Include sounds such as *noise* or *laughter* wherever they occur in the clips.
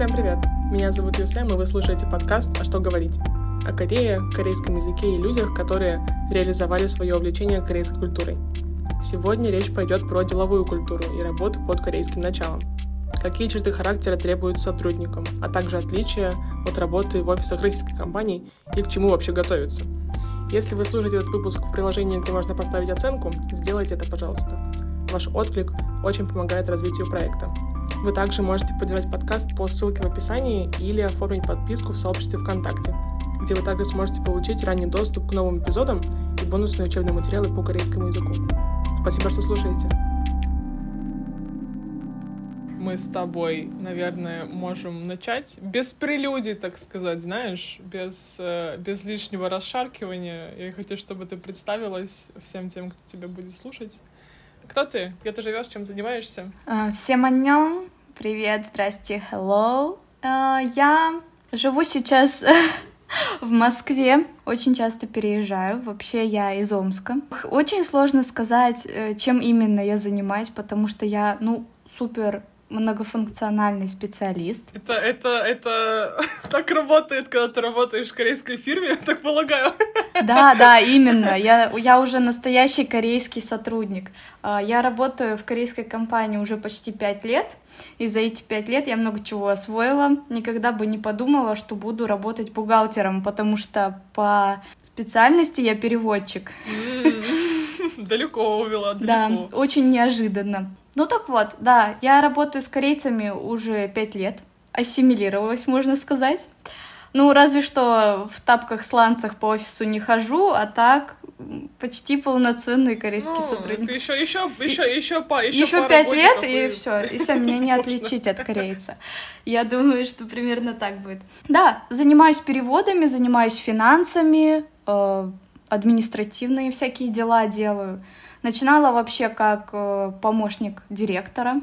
Всем привет! Меня зовут Юсем, и вы слушаете подкаст «А что говорить?» о Корее, корейском языке и людях, которые реализовали свое увлечение корейской культурой. Сегодня речь пойдет про деловую культуру и работу под корейским началом. Какие черты характера требуют сотрудникам, а также отличия от работы в офисах российских компаний и к чему вообще готовиться. Если вы слушаете этот выпуск в приложении, где можно поставить оценку, сделайте это, пожалуйста. Ваш отклик очень помогает развитию проекта. Вы также можете поддержать подкаст по ссылке в описании или оформить подписку в сообществе ВКонтакте, где вы также сможете получить ранний доступ к новым эпизодам и бонусные учебные материалы по корейскому языку. Спасибо, что слушаете. Мы с тобой, наверное, можем начать без прелюдий, так сказать, знаешь, без, э, без лишнего расшаркивания. Я хочу, чтобы ты представилась всем тем, кто тебя будет слушать. Кто ты? Где ты живешь? Чем занимаешься? А, всем аньон. Привет, здрасте, hello. А, я живу сейчас *laughs* в Москве. Очень часто переезжаю. Вообще я из Омска. Очень сложно сказать, э, чем именно я занимаюсь, потому что я, ну, супер многофункциональный специалист. Это, это, это *laughs* так работает, когда ты работаешь в корейской фирме, я *laughs* так полагаю. Да, да, именно. Я, я уже настоящий корейский сотрудник. А, я работаю в корейской компании уже почти пять лет, и за эти пять лет я много чего освоила. Никогда бы не подумала, что буду работать бухгалтером, потому что по специальности я переводчик. *laughs* Далеко увела, далеко. Да, очень неожиданно. Ну так вот, да, я работаю с корейцами уже пять лет. Ассимилировалась, можно сказать. Ну, разве что в тапках-сланцах по офису не хожу, а так почти полноценный корейский ну, сотрудник. Ты еще, еще, еще, еще, по, еще, еще пять лет, и все, и все, меня не *laughs* отличить от корейца. Я думаю, что примерно так будет. Да, занимаюсь переводами, занимаюсь финансами, э, административные всякие дела делаю. Начинала вообще как э, помощник директора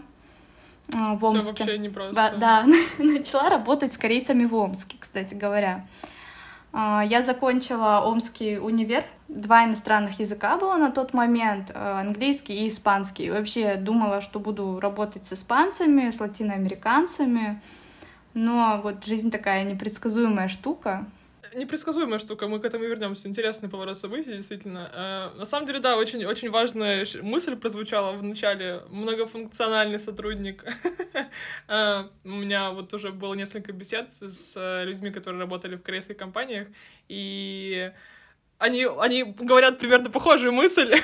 э, в Омске. Все вообще непросто. Да, да. *laughs* начала работать с корейцами в Омске, кстати говоря. Э, я закончила Омский универ, два иностранных языка было на тот момент, э, английский и испанский. Вообще думала, что буду работать с испанцами, с латиноамериканцами, но вот жизнь такая непредсказуемая штука непредсказуемая штука, мы к этому вернемся. Интересный поворот событий, действительно. Э, на самом деле, да, очень, очень важная мысль прозвучала в начале. Многофункциональный сотрудник. *laughs* Э, у меня вот уже было несколько бесед с людьми, которые работали в корейских компаниях, и они, они говорят примерно похожую мысль.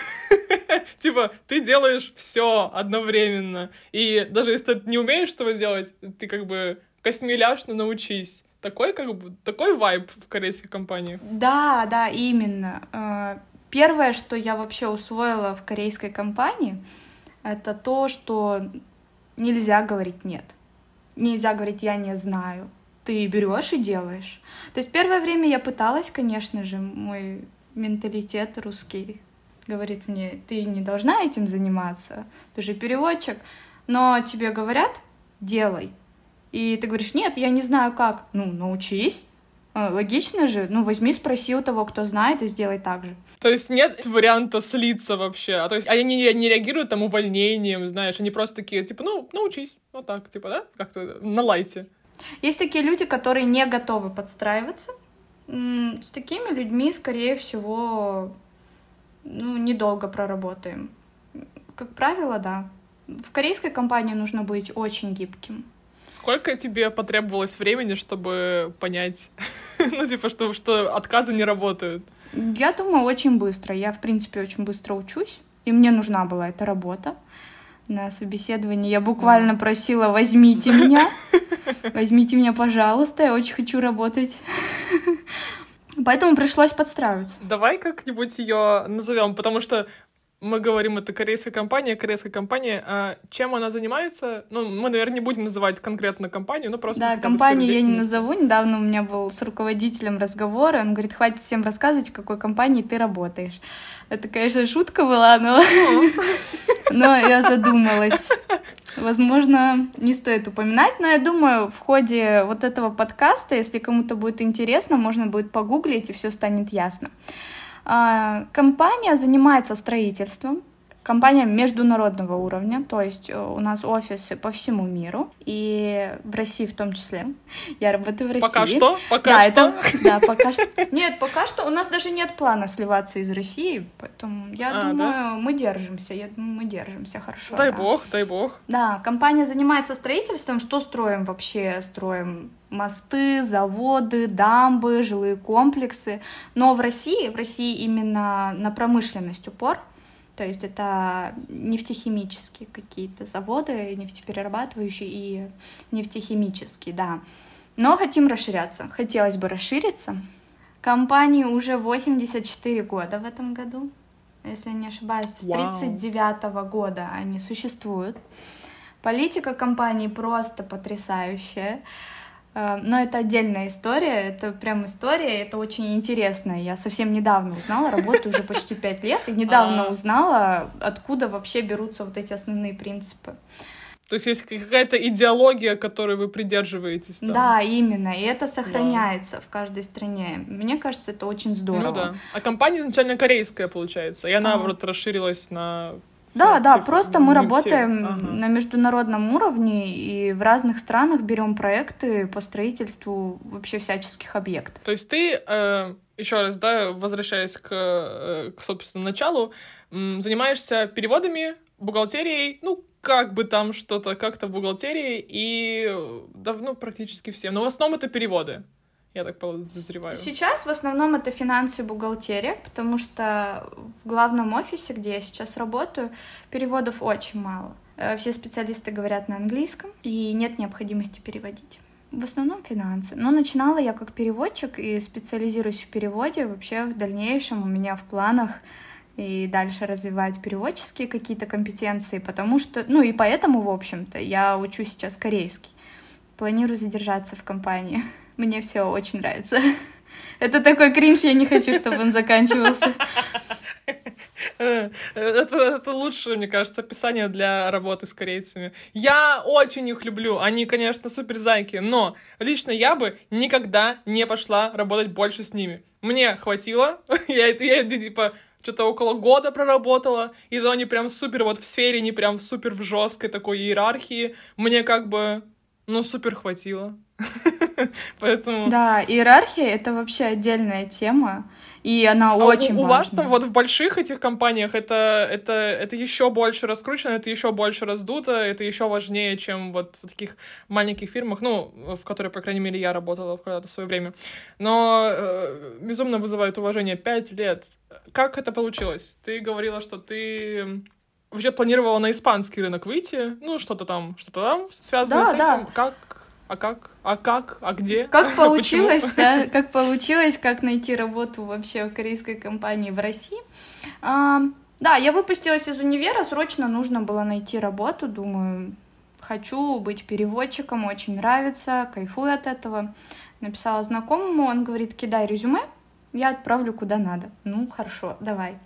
*laughs* типа, ты делаешь все одновременно. И даже если ты не умеешь этого делать, ты как бы космеляш, но научись такой, как бы, такой вайб в корейских компаниях. Да, да, именно. Э, первое, что я вообще усвоила в корейской компании, это то, что нельзя говорить нет. Нельзя говорить я не знаю. Ты берешь и делаешь. То есть первое время я пыталась, конечно же, мой менталитет русский говорит мне, ты не должна этим заниматься, ты же переводчик, но тебе говорят, делай, и ты говоришь, нет, я не знаю как. Ну, научись. А, логично же, ну возьми, спроси у того, кто знает, и сделай так же. То есть нет варианта слиться вообще? А то есть они не, не реагируют там увольнением, знаешь, они просто такие, типа, ну, научись, вот так, типа, да? Как-то на лайте. Есть такие люди, которые не готовы подстраиваться. С такими людьми, скорее всего, ну, недолго проработаем. Как правило, да. В корейской компании нужно быть очень гибким. Сколько тебе потребовалось времени, чтобы понять, *laughs* ну, типа, что, что отказы не работают? Я думаю, очень быстро. Я, в принципе, очень быстро учусь, и мне нужна была эта работа. На собеседовании я буквально просила, возьмите меня, возьмите меня, пожалуйста, я очень хочу работать. Поэтому пришлось подстраиваться. Давай как-нибудь ее назовем, потому что мы говорим, это корейская компания, корейская компания. А чем она занимается? Ну, мы, наверное, не будем называть конкретно компанию, но просто... Да, компанию я не назову. Недавно у меня был с руководителем разговор, и он говорит, хватит всем рассказывать, в какой компании ты работаешь. Это, конечно, шутка была, но... *laughs* Но я задумалась. Возможно, не стоит упоминать, но я думаю, в ходе вот этого подкаста, если кому-то будет интересно, можно будет погуглить, и все станет ясно. А, компания занимается строительством Компания международного уровня, то есть э, у нас офисы по всему миру, и в России в том числе. Я работаю в России. Пока что? Пока да, что? Это, *laughs* да, пока что. Нет, пока что у нас даже нет плана сливаться из России, поэтому я а, думаю, да? мы держимся, я думаю, мы держимся хорошо. Дай да. бог, дай бог. Да, компания занимается строительством. Что строим вообще? Строим мосты, заводы, дамбы, жилые комплексы. Но в России, в России именно на промышленность упор — то есть это нефтехимические какие-то заводы, нефтеперерабатывающие и нефтехимические, да. Но хотим расширяться. Хотелось бы расшириться. Компании уже 84 года в этом году, если не ошибаюсь. С 39 -го года они существуют. Политика компании просто потрясающая. Э, но это отдельная история, это прям история, это очень интересно. Я совсем недавно узнала, работаю уже почти пять лет, и недавно а. узнала, откуда вообще берутся вот эти основные принципы. То есть есть какая-то идеология, которой вы придерживаетесь. Там. Да, именно. И это сохраняется да. в каждой стране. Мне кажется, это очень здорово. Ну да. А компания изначально корейская, получается. И она, а. наоборот, расширилась на да, да, просто мы работаем ага. на международном уровне и в разных странах берем проекты по строительству вообще всяческих объектов. То есть ты, э, еще раз, да, возвращаясь к, э, к собственно, началу, э, занимаешься переводами, бухгалтерией, ну, как бы там что-то как-то в бухгалтерии и, да, ну, практически все. Но в основном это переводы я так подозреваю. Сейчас в основном это финансы и бухгалтерия, потому что в главном офисе, где я сейчас работаю, переводов очень мало. Э, все специалисты говорят на английском, и нет необходимости переводить. В основном финансы. Но начинала я как переводчик и специализируюсь в переводе. Вообще в дальнейшем у меня в планах и дальше развивать переводческие какие-то компетенции, потому что, ну и поэтому, в общем-то, я учу сейчас корейский. Планирую задержаться в компании. Мне все очень нравится. Это такой кринж, я не хочу, чтобы он заканчивался. Это, это лучшее, мне кажется, описание для работы с корейцами. Я очень их люблю. Они, конечно, супер зайки, но лично я бы никогда не пошла работать больше с ними. Мне хватило. *laughs* я, я типа что-то около года проработала, и то они прям супер вот в сфере, не прям супер в жесткой такой иерархии. Мне как бы, ну, супер хватило. *laughs* *laughs* Поэтому... Да, иерархия — это вообще отдельная тема, и она а очень у, у вас там вот в больших этих компаниях это, это, это еще больше раскручено, это еще больше раздуто, это еще важнее, чем вот в таких маленьких фирмах, ну, в которой, по крайней мере, я работала в когда-то свое время. Но э, безумно вызывает уважение. Пять лет. Как это получилось? Ты говорила, что ты вообще планировала на испанский рынок выйти, ну, что-то там, что-то там связано да, с этим. Да. Как, а как? А как? А где? Как *laughs* получилось, да? *laughs* Как получилось, как найти работу вообще в корейской компании в России? А, да, я выпустилась из универа, срочно нужно было найти работу, думаю, хочу быть переводчиком, очень нравится, кайфую от этого. Написала знакомому, он говорит, кидай резюме, я отправлю куда надо. Ну, хорошо, давай.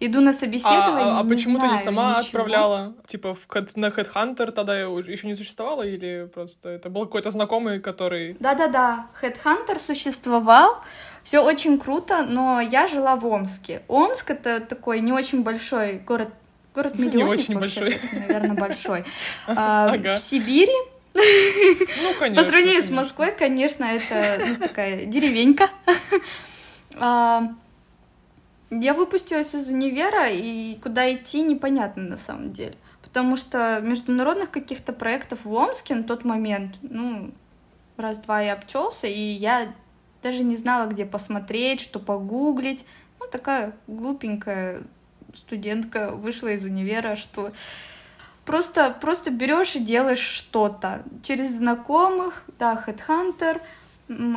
Иду на собеседование. А, а, а почему ты не сама ничего. отправляла? Типа в, на Headhunter тогда еще не существовало или просто это был какой-то знакомый, который... Да-да-да, Headhunter существовал, все очень круто, но я жила в Омске. Омск это такой не очень большой город, город миллионник. Не очень большой. Наверное, большой. *laughs* А, в Сибири ну, конечно. По сравнению с Москвой, конечно, это ну, такая деревенька. А, я выпустилась из универа, и куда идти непонятно на самом деле. Потому что международных каких-то проектов в Омске на тот момент, ну, раз-два я обчелся, и я даже не знала, где посмотреть, что погуглить. Ну, такая глупенькая студентка вышла из универа, что просто, просто берешь и делаешь что-то через знакомых, да, Headhunter.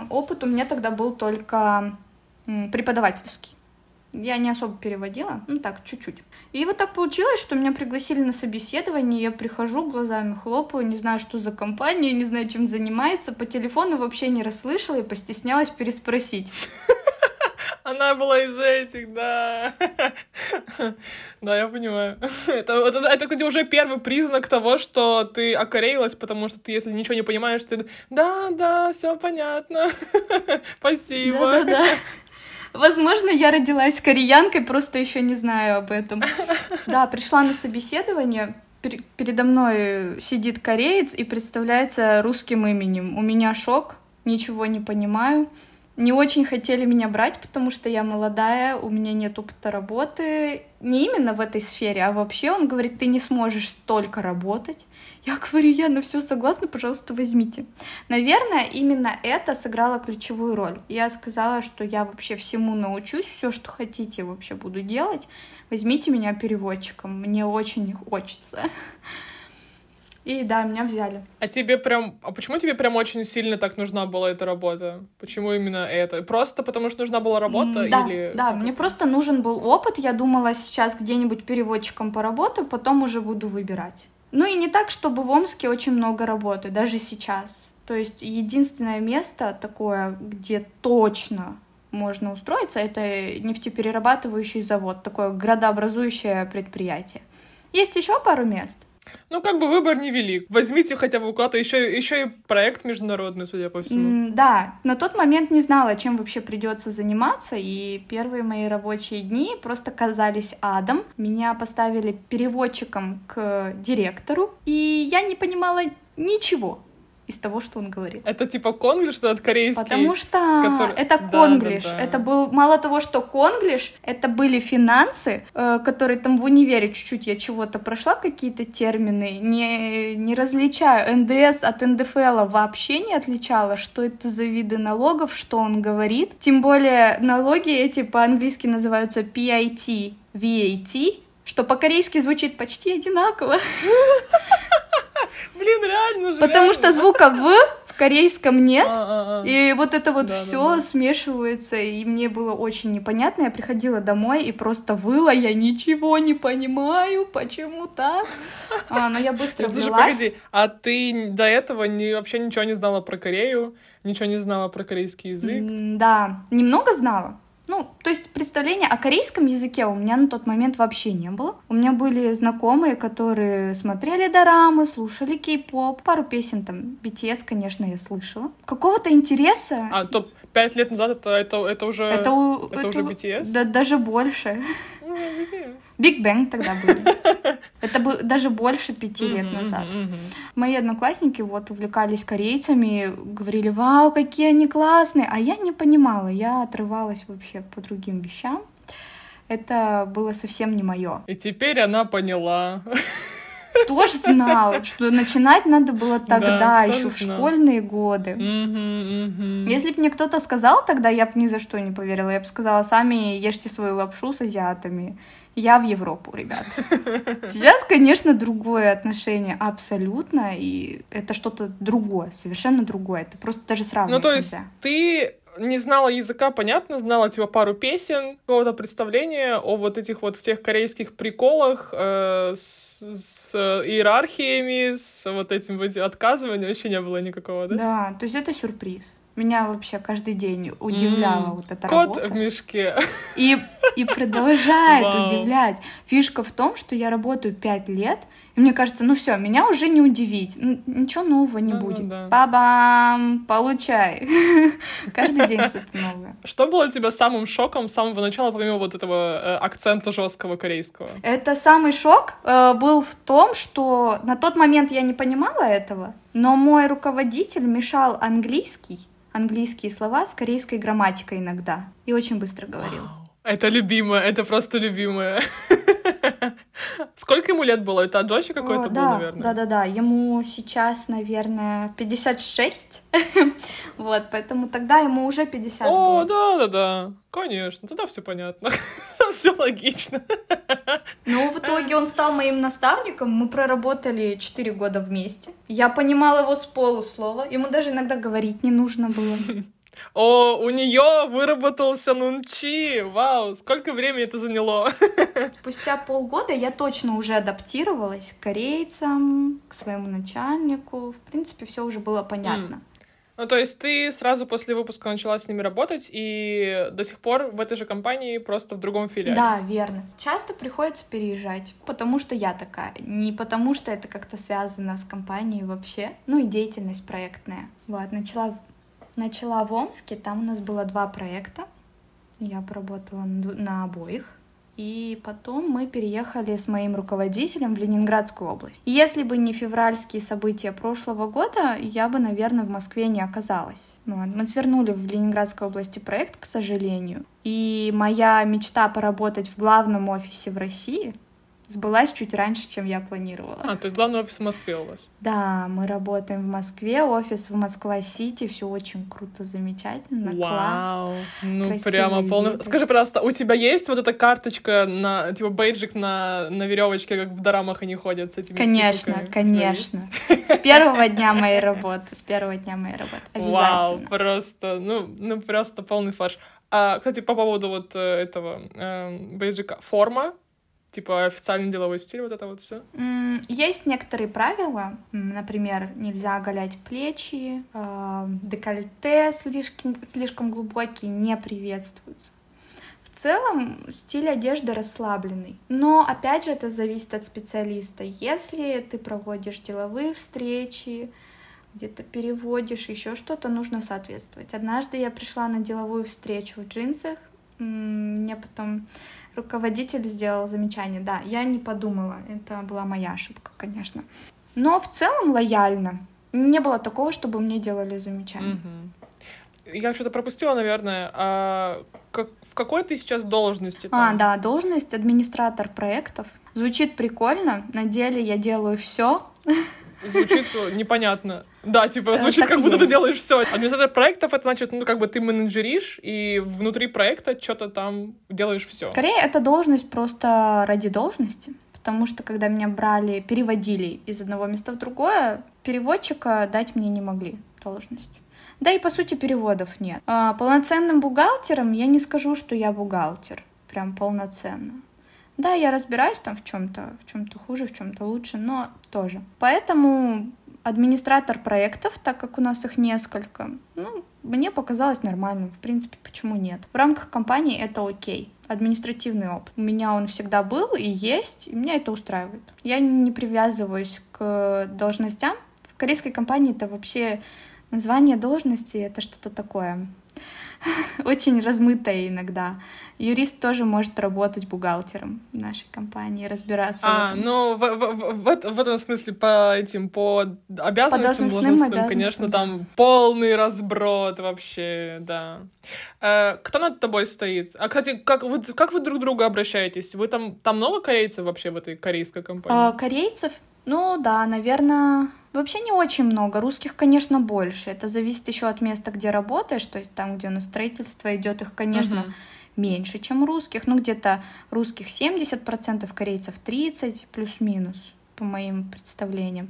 Опыт у меня тогда был только преподавательский. Я не особо переводила, ну так, чуть-чуть. И вот так получилось, что меня пригласили на собеседование, я прихожу, глазами хлопаю, не знаю, что за компания, не знаю, чем занимается, по телефону вообще не расслышала и постеснялась переспросить. *laughs* Она была из этих, да. *laughs* Да, я понимаю. *laughs* Это, это, это, кстати, уже первый признак того, что ты окореилась, потому что ты, если ничего не понимаешь, ты да, да, все понятно. Спасибо. Да, да, да. Возможно, я родилась кореянкой, просто еще не знаю об этом. *laughs* Да, пришла на собеседование, передо мной сидит кореец и представляется русским именем. У меня шок, ничего не понимаю не очень хотели меня брать, потому что я молодая, у меня нет опыта работы. Не именно в этой сфере, а вообще он говорит, ты не сможешь столько работать. Я говорю, я на все согласна, пожалуйста, возьмите. Наверное, именно это сыграло ключевую роль. Я сказала, что я вообще всему научусь, все, что хотите, вообще буду делать. Возьмите меня переводчиком, мне очень хочется. И да, меня взяли. А тебе прям... А почему тебе прям очень сильно так нужна была эта работа? Почему именно это? Просто потому что нужна была работа? Да, или... да, мне просто нужен был опыт. Я думала, сейчас где-нибудь переводчиком поработаю, потом уже буду выбирать. Ну и не так, чтобы в Омске очень много работы, даже сейчас. То есть единственное место такое, где точно можно устроиться, это нефтеперерабатывающий завод, такое градообразующее предприятие. Есть еще пару мест — ну, как бы выбор невелик. Возьмите хотя бы куда-то еще, еще и проект международный, судя по всему. Mm, да, на тот момент не знала, чем вообще придется заниматься, и первые мои рабочие дни просто казались адом. Меня поставили переводчиком к директору, и я не понимала ничего из того, что он говорит. Это типа конглиш, это корейский? Потому что который... это конглиш. Да, да, да. Это был мало того, что конглиш, это были финансы, э, которые там в универе чуть-чуть я чего-то прошла, какие-то термины, не, не различаю. НДС от НДФЛ вообще не отличала, что это за виды налогов, что он говорит. Тем более налоги эти по-английски называются PIT, VAT, что по-корейски звучит почти одинаково. *laughs* Блин, реально же. Потому реально. что звука В в корейском нет. А, а, а. И вот это вот да, все да, да. смешивается, и мне было очень непонятно. Я приходила домой и просто выла, я ничего не понимаю, почему так. А, но я быстро *laughs* Слушай, погоди, а ты до этого не, вообще ничего не знала про Корею? Ничего не знала про корейский язык? Да, немного знала. Ну, то есть представления о корейском языке у меня на тот момент вообще не было. У меня были знакомые, которые смотрели дорамы, слушали кей-поп, пару песен там, BTS, конечно, я слышала. Какого-то интереса... А, то пять лет назад это, это, это уже... Это, это, это уже BTS? Да, даже больше. Биг Бэнг тогда были. *laughs* Это было даже больше пяти лет назад. Мои одноклассники вот увлекались корейцами, говорили, вау, какие они классные, а я не понимала, я отрывалась вообще по другим вещам. Это было совсем не мое. И теперь она поняла *laughs* тоже знал, что начинать надо было тогда, да, еще в знал. школьные годы. Если бы мне кто-то сказал тогда, я бы ни за что не поверила. Я бы сказала, сами ешьте свою лапшу с азиатами. Я в Европу, ребят. Сейчас, конечно, другое отношение абсолютно, и это что-то другое, совершенно другое. Это просто даже сравнивать Ну, то есть нельзя. ты не знала языка, понятно, знала типа пару песен, какого-то представления о вот этих вот всех корейских приколах э, с, с иерархиями, с вот этим вот отказыванием вообще не было никакого, да? Да, то есть это сюрприз. Меня вообще каждый день удивляла mm. вот эта Кот работа. Кот в мешке. И, и продолжает удивлять. Фишка в том, что я работаю пять лет, и мне кажется, ну все, меня уже не удивить. Ничего нового не да, будет. Да, да. Ба-бам! Получай! *laughs* Каждый день что-то новое. Что было для тебя самым шоком с самого начала, помимо вот этого э, акцента жесткого корейского? Это самый шок э, был в том, что на тот момент я не понимала этого, но мой руководитель мешал английский английские слова с корейской грамматикой иногда. И очень быстро говорил. Это любимое, это просто любимое. *laughs* *laughs* Сколько ему лет было? Это Джоши какой-то был, наверное? Да, да, да. Ему сейчас, наверное, 56. *laughs* вот, поэтому тогда ему уже 50 О, да, да, да. Конечно, тогда все понятно. *laughs* все логично. Ну, в итоге он стал моим наставником. Мы проработали 4 года вместе. Я понимала его с полуслова. Ему даже иногда говорить не нужно было. О, у нее выработался нунчи. Вау, сколько времени это заняло? *laughs* Спустя полгода я точно уже адаптировалась к корейцам, к своему начальнику. В принципе, все уже было понятно. Mm. Ну, то есть ты сразу после выпуска начала с ними работать, и до сих пор в этой же компании, просто в другом филиале. Да, верно. Часто приходится переезжать, потому что я такая, не потому что это как-то связано с компанией вообще, ну и деятельность проектная. Вот, начала Начала в Омске, там у нас было два проекта. Я поработала на обоих. И потом мы переехали с моим руководителем в Ленинградскую область. И если бы не февральские события прошлого года, я бы, наверное, в Москве не оказалась. Вот. Мы свернули в Ленинградской области проект, к сожалению. И моя мечта поработать в главном офисе в России сбылась чуть раньше, чем я планировала. А, то есть главный офис в Москве у вас? Да, мы работаем в Москве, офис в Москва-Сити, все очень круто, замечательно, Вау. класс. Ну, прямо полный... Скажи, пожалуйста, у тебя есть вот эта карточка на, типа, бейджик на, на веревочке, как в дорамах они ходят с этими Конечно, стикерами? конечно. С первого дня моей работы, с первого дня моей работы, обязательно. Вау, просто, ну, ну просто полный фарш. А, кстати, по поводу вот э, этого э, бейджика. Форма Типа официальный деловой стиль, вот это вот все? Есть некоторые правила, например, нельзя оголять плечи, э, декольте слишком, слишком глубокие не приветствуются. В целом стиль одежды расслабленный, но опять же это зависит от специалиста. Если ты проводишь деловые встречи, где-то переводишь, еще что-то, нужно соответствовать. Однажды я пришла на деловую встречу в джинсах, мне потом руководитель сделал замечание. Да, я не подумала, это была моя ошибка, конечно. Но в целом лояльно. Не было такого, чтобы мне делали замечания. Угу. Я что-то пропустила, наверное. А как, в какой ты сейчас должности? Там? А, да, должность администратор проектов. Звучит прикольно. На деле я делаю все. *laughs* Звучит непонятно. Да, типа, э, звучит, как будто ты делаешь все. Администратор проектов это значит, ну, как бы ты менеджеришь, и внутри проекта что-то там делаешь все. Скорее, это должность просто ради должности. Потому что когда меня брали, переводили из одного места в другое, переводчика дать мне не могли должность. Да и по сути переводов нет. А, полноценным бухгалтером я не скажу, что я бухгалтер. Прям полноценно. Да, я разбираюсь там в чем-то, в чем-то хуже, в чем-то лучше, но тоже. Поэтому администратор проектов, так как у нас их несколько, ну, мне показалось нормальным. В принципе, почему нет? В рамках компании это окей. Административный опыт. У меня он всегда был и есть, и меня это устраивает. Я не привязываюсь к должностям. В корейской компании это вообще название должности, это что-то такое *laughs* очень размытая иногда. Юрист тоже может работать бухгалтером в нашей компании, разбираться. А, в ну в, в, в, в этом смысле по этим по обязанностям, по должностным, должностным конечно, да. там полный разброд вообще, да. Э, кто над тобой стоит? А кстати, как вы как вы друг к другу обращаетесь? Вы там там много корейцев вообще в этой корейской компании? А, корейцев ну да, наверное, вообще не очень много. Русских, конечно, больше. Это зависит еще от места, где работаешь. То есть там, где у нас строительство идет, их, конечно, uh-huh. меньше, чем русских. Ну, где-то русских 70%, корейцев 30, плюс-минус, по моим представлениям.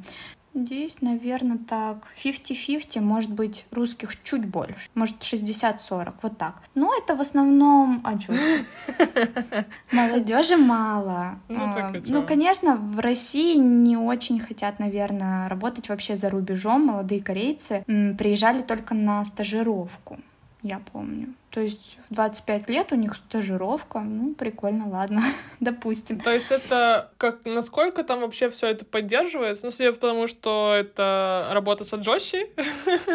Здесь, наверное, так, 50-50, может быть, русских чуть больше, может, 60-40, вот так. Но это в основном аджуси. *laughs* Молодежи мало. Ну, а, ну, конечно, в России не очень хотят, наверное, работать вообще за рубежом. Молодые корейцы приезжали только на стажировку я помню. То есть в 25 лет у них стажировка, ну, прикольно, ладно, *laughs* допустим. То есть это как, насколько там вообще все это поддерживается? Ну, судя потому, что это работа с Аджоши,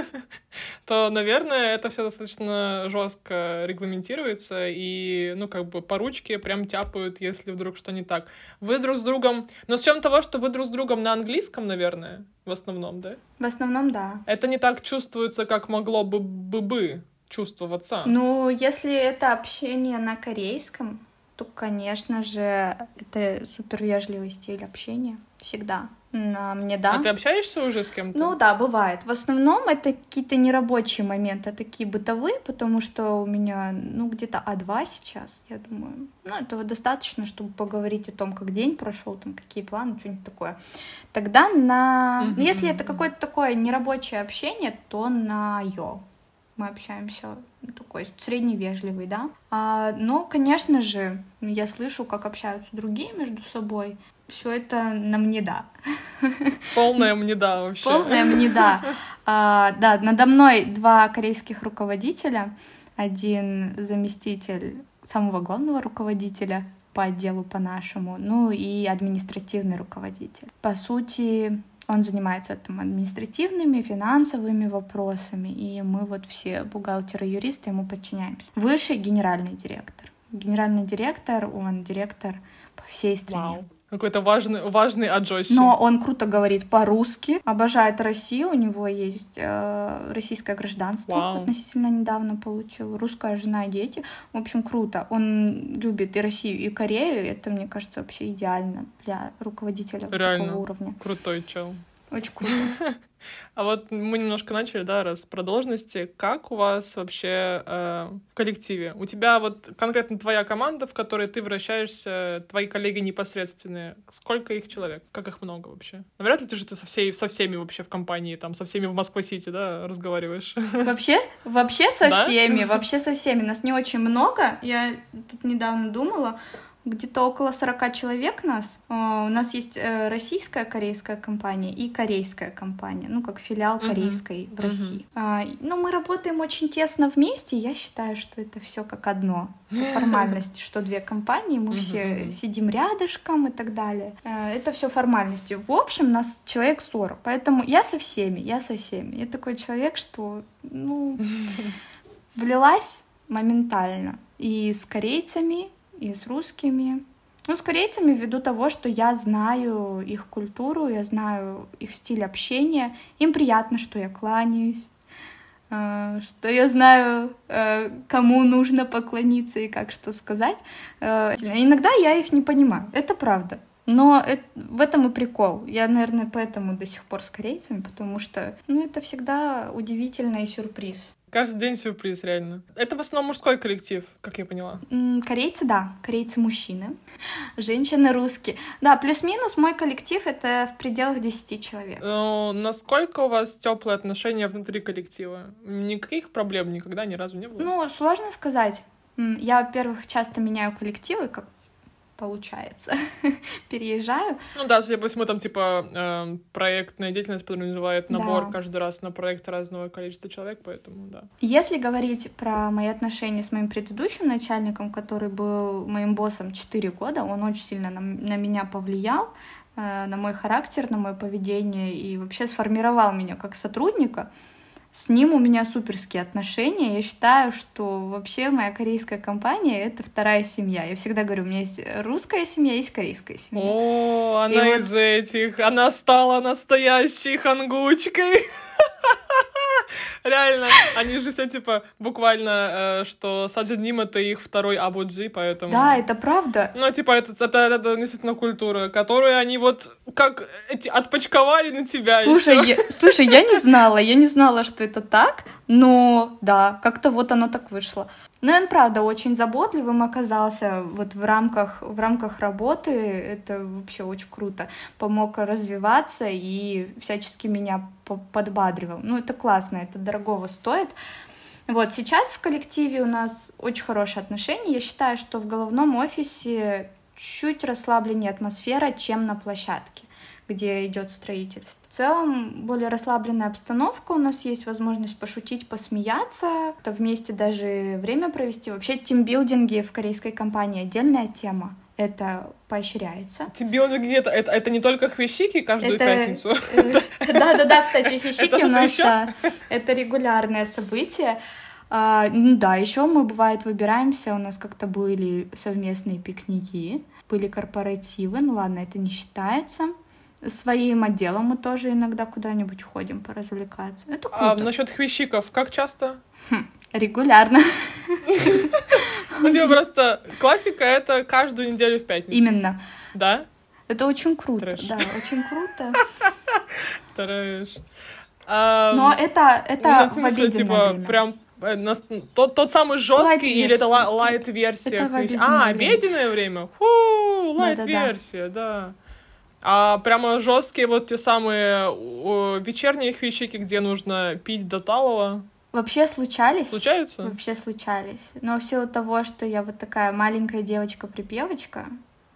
*laughs* то, наверное, это все достаточно жестко регламентируется, и, ну, как бы по ручке прям тяпают, если вдруг что не так. Вы друг с другом... Но с чем того, что вы друг с другом на английском, наверное, в основном, да? В основном, да. Это не так чувствуется, как могло бы бы чувствоваться. Ну, если это общение на корейском, то, конечно же, это супер вежливый стиль общения. Всегда. На мне да. А ты общаешься уже с кем-то? Ну да, бывает. В основном это какие-то нерабочие моменты, такие бытовые, потому что у меня, ну, где-то А2 сейчас, я думаю. Ну, этого достаточно, чтобы поговорить о том, как день прошел, там, какие планы, что-нибудь такое. Тогда на... Mm-hmm. если это какое-то такое нерабочее общение, то на йо мы общаемся такой средневежливый, да. А, но, конечно же, я слышу, как общаются другие между собой. Все это на мне да. Полная мне да вообще. Полная мне да. А, да, надо мной два корейских руководителя. Один заместитель самого главного руководителя по отделу по-нашему, ну и административный руководитель. По сути, Он занимается там административными, финансовыми вопросами, и мы вот все бухгалтеры, юристы ему подчиняемся. Выше генеральный директор. Генеральный директор, он директор по всей стране. Вау. Какой-то важный, важный аджоси. Но он круто говорит по-русски, обожает Россию, у него есть э, российское гражданство, Вау. относительно недавно получил, русская жена и дети. В общем, круто. Он любит и Россию, и Корею, это, мне кажется, вообще идеально для руководителя Реально. такого уровня. крутой чел. Очень круто. *laughs* А вот мы немножко начали, да, раз про должности. Как у вас вообще э, в коллективе? У тебя вот конкретно твоя команда, в которой ты вращаешься, твои коллеги непосредственные, сколько их человек? Как их много вообще? Навряд ли ты же ты со, всей, со всеми вообще в компании, там, со всеми в Москва-Сити, да, разговариваешь? *laughs* Вообще? Вообще со всеми, вообще со всеми. Нас не очень много. Я тут недавно думала, где-то около 40 человек нас. А, у нас есть э, российская корейская компания и корейская компания, ну, как филиал корейской uh-huh. в России. Uh-huh. Но мы работаем очень тесно вместе, я считаю, что это все как одно. *laughs* Формальности, что две компании, мы uh-huh. все сидим рядышком и так далее. Э, это все формальности. В общем, нас человек 40, поэтому я со всеми, я со всеми. Я такой человек, что, ну, *laughs* влилась моментально. И с корейцами, и с русскими. Ну, с корейцами ввиду того, что я знаю их культуру, я знаю их стиль общения. Им приятно, что я кланяюсь, э, что я знаю, э, кому нужно поклониться и как что сказать. Э, иногда я их не понимаю, это правда. Но в этом и прикол. Я, наверное, поэтому до сих пор с корейцами, потому что, ну, это всегда удивительный сюрприз. Каждый день сюрприз, реально. Это в основном мужской коллектив, как я поняла. Корейцы, да. Корейцы мужчины. Женщины русские. Да, плюс-минус мой коллектив — это в пределах 10 человек. Но насколько у вас теплые отношения внутри коллектива? Никаких проблем никогда ни разу не было? Ну, сложно сказать. Я, во-первых, часто меняю коллективы, как получается. *laughs* Переезжаю. Ну да, если мы там, типа, э, проектная деятельность подразумевает набор да. каждый раз на проект разного количества человек, поэтому да. Если говорить про мои отношения с моим предыдущим начальником, который был моим боссом 4 года, он очень сильно на, на меня повлиял, э, на мой характер, на мое поведение и вообще сформировал меня как сотрудника. С ним у меня суперские отношения. Я считаю, что вообще моя корейская компания — это вторая семья. Я всегда говорю, у меня есть русская семья, есть корейская семья. О, она И из вот... этих. Она стала настоящей хангучкой. *laughs* Реально, они же все типа буквально, э, что Саджаним это их второй Абуджи, поэтому... Да, это правда. Ну, типа, это, это, это действительно культура, которую они вот как эти отпочковали на тебя. Слушай, я, слушай, я не знала, я не знала, что это так, но да, как-то вот оно так вышло. Но он, правда, очень заботливым оказался вот в рамках, в рамках работы. Это вообще очень круто. Помог развиваться и всячески меня подбадривал. Ну, это классно, это дорогого стоит. Вот сейчас в коллективе у нас очень хорошие отношения. Я считаю, что в головном офисе чуть расслабленнее атмосфера, чем на площадке где идет строительство. В целом, более расслабленная обстановка, у нас есть возможность пошутить, посмеяться, то вместе даже время провести. Вообще, тимбилдинги в корейской компании отдельная тема это поощряется. Тимбилдинги это, это, это не только хвещики каждую это... пятницу. Да-да-да, кстати, *laughs* хвещики у нас, да, это регулярное событие. А, ну да, еще мы, бывает, выбираемся, у нас как-то были совместные пикники, были корпоративы, ну ладно, это не считается своим отделом мы тоже иногда куда-нибудь ходим поразвлекаться. Это а круто. А насчет хвещиков, как часто? Хм, регулярно. *laughs* Ну, типа просто классика — это каждую неделю в пятницу. Именно. Да? Это очень круто, да, очень круто. *laughs* Трэш. Но это, это ну, в обеденное типа, время. прям э, тот, тот самый жесткий или это лайт-версия? А, обеденное время? Фу, лайт-версия, да. А прямо жесткие вот те самые вечерние хвищики, где нужно пить до талого. Вообще случались. Случаются? Вообще случались. Но в силу того, что я вот такая маленькая девочка-припевочка,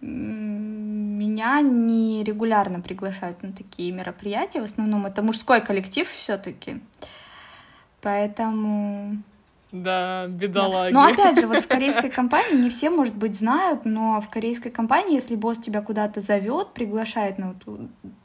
меня не регулярно приглашают на такие мероприятия. В основном это мужской коллектив все-таки. Поэтому да, бедолаги. Да. Но опять же, вот в *laughs* корейской компании не все, может быть, знают, но в корейской компании, если босс тебя куда-то зовет, приглашает на вот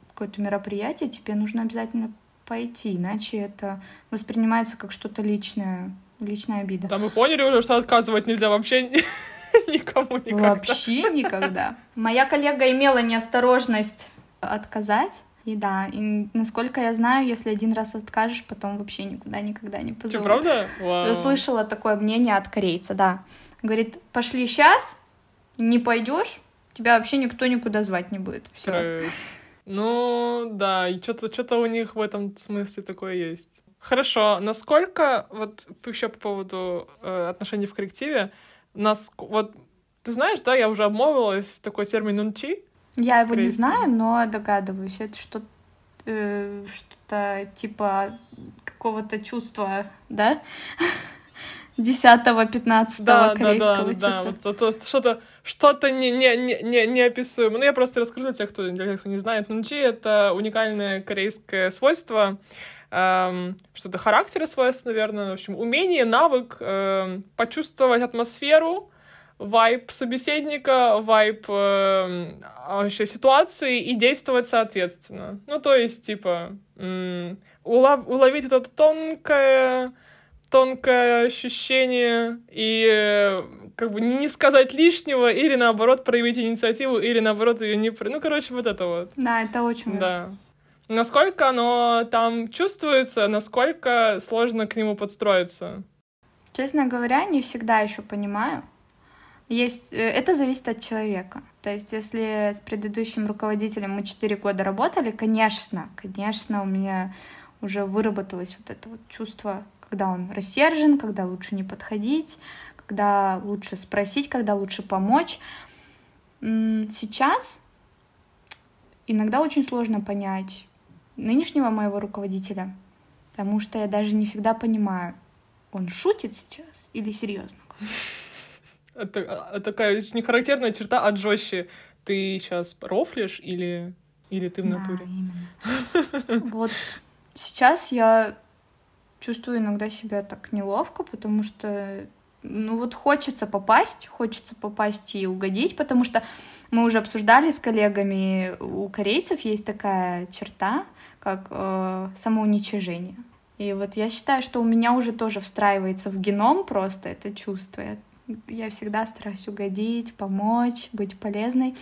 какое-то мероприятие, тебе нужно обязательно пойти, иначе это воспринимается как что-то личное, личная обида. Да, мы поняли уже, что отказывать нельзя вообще *laughs* никому никогда. Вообще никогда. Моя коллега имела неосторожность отказать, и да, и насколько я знаю, если один раз откажешь, потом вообще никуда никогда не позовут. Что, правда? Вау. Слышала такое мнение от корейца, да. Говорит, пошли сейчас, не пойдешь, тебя вообще никто никуда звать не будет. Все. Ну, да, и что-то что у них в этом смысле такое есть. Хорошо, насколько, вот еще по поводу э, отношений в коллективе, нас, вот, ты знаешь, да, я уже обмолвилась, такой термин нунчи, я его не знаю, но догадываюсь. Это что э, что-то типа какого-то чувства, да? *laughs* Десятого, пятнадцатого корейского да, да, да, вот, что-то что-то не, не, не, не, неописуемое. Ну, я просто расскажу для тех, кто, для тех, кто не знает. Нунчи — это уникальное корейское свойство, эм, что-то характера свойство, наверное, в общем, умение, навык эм, почувствовать атмосферу, вайп собеседника, вайп э, вообще ситуации и действовать соответственно. Ну, то есть, типа, м- улов- уловить вот это тонкое, тонкое ощущение и э, как бы не сказать лишнего или наоборот проявить инициативу или наоборот ее не... Ну, короче, вот это вот. Да, это очень важно. Да. Насколько оно там чувствуется, насколько сложно к нему подстроиться? Честно говоря, не всегда еще понимаю, есть, э, это зависит от человека. То есть, если с предыдущим руководителем мы 4 года работали, конечно, конечно, у меня уже выработалось вот это вот чувство, когда он рассержен, когда лучше не подходить, когда лучше спросить, когда лучше помочь. Сейчас иногда очень сложно понять нынешнего моего руководителя, потому что я даже не всегда понимаю, он шутит сейчас или серьезно. Это, а, такая очень характерная черта от жестче. Ты сейчас рофлишь или, или ты в натуре? Да, именно. *laughs* Вот сейчас я чувствую иногда себя так неловко, потому что ну вот хочется попасть, хочется попасть и угодить, потому что мы уже обсуждали с коллегами, у корейцев есть такая черта, как э, самоуничижение. И вот я считаю, что у меня уже тоже встраивается в геном просто это чувство. Я всегда стараюсь угодить, помочь, быть полезной.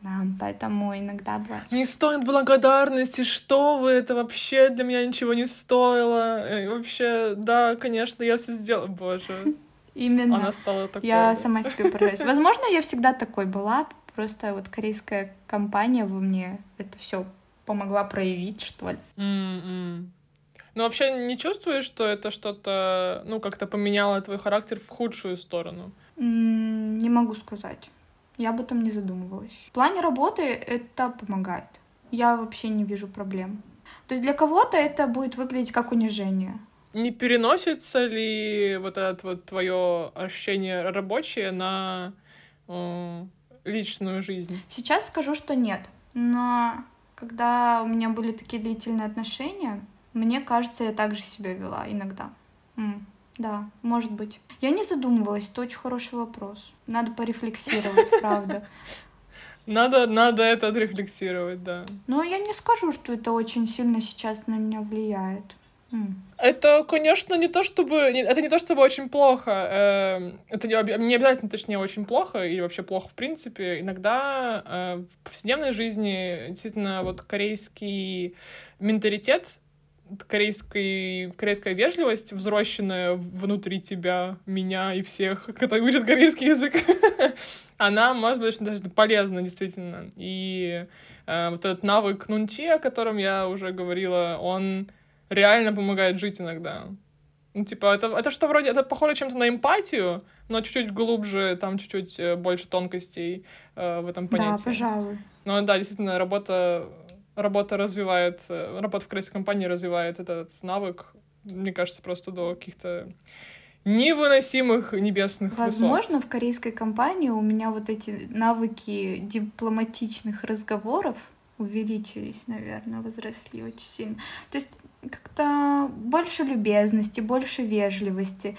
Да, поэтому иногда бывает. Не стоит благодарности, что вы, это вообще для меня ничего не стоило. И вообще, да, конечно, я все сделала, боже. *laughs* Именно. Она стала такой. Я сама себе поражаюсь. Возможно, я всегда такой была, просто вот корейская компания во мне это все помогла проявить, что ли. Mm-mm. Ну, вообще не чувствуешь, что это что-то, ну, как-то поменяло твой характер в худшую сторону? Mm, не могу сказать. Я об этом не задумывалась. В плане работы это помогает. Я вообще не вижу проблем. То есть для кого-то это будет выглядеть как унижение. Не переносится ли вот это вот твое ощущение рабочее на э, личную жизнь? Сейчас скажу, что нет. Но когда у меня были такие длительные отношения, мне кажется, я также себя вела иногда. М, да, может быть. Я не задумывалась, это очень хороший вопрос. Надо порефлексировать, *laughs* правда. Надо, надо это отрефлексировать, да. Но я не скажу, что это очень сильно сейчас на меня влияет. Это, конечно, не то чтобы... Это не то чтобы очень плохо. Эм, это не обязательно, точнее, очень плохо, или вообще плохо в принципе. Иногда э, в повседневной жизни действительно вот корейский менталитет корейской, корейская вежливость, взросшенная внутри тебя, меня и всех, *laughs* кто учат корейский язык, *laughs* она может быть очень даже полезна, действительно. И э, вот этот навык нунти, о котором я уже говорила, он реально помогает жить иногда. Ну, типа, это, это что вроде, это похоже чем-то на эмпатию, но чуть-чуть глубже, там чуть-чуть э, больше тонкостей э, в этом понятии. Да, пожалуй. Но да, действительно, работа работа развивает, э, работа в корейской компании развивает этот навык, мне кажется, просто до каких-то невыносимых небесных Возможно, высот. в корейской компании у меня вот эти навыки дипломатичных разговоров увеличились, наверное, возросли очень сильно. То есть как-то больше любезности, больше вежливости.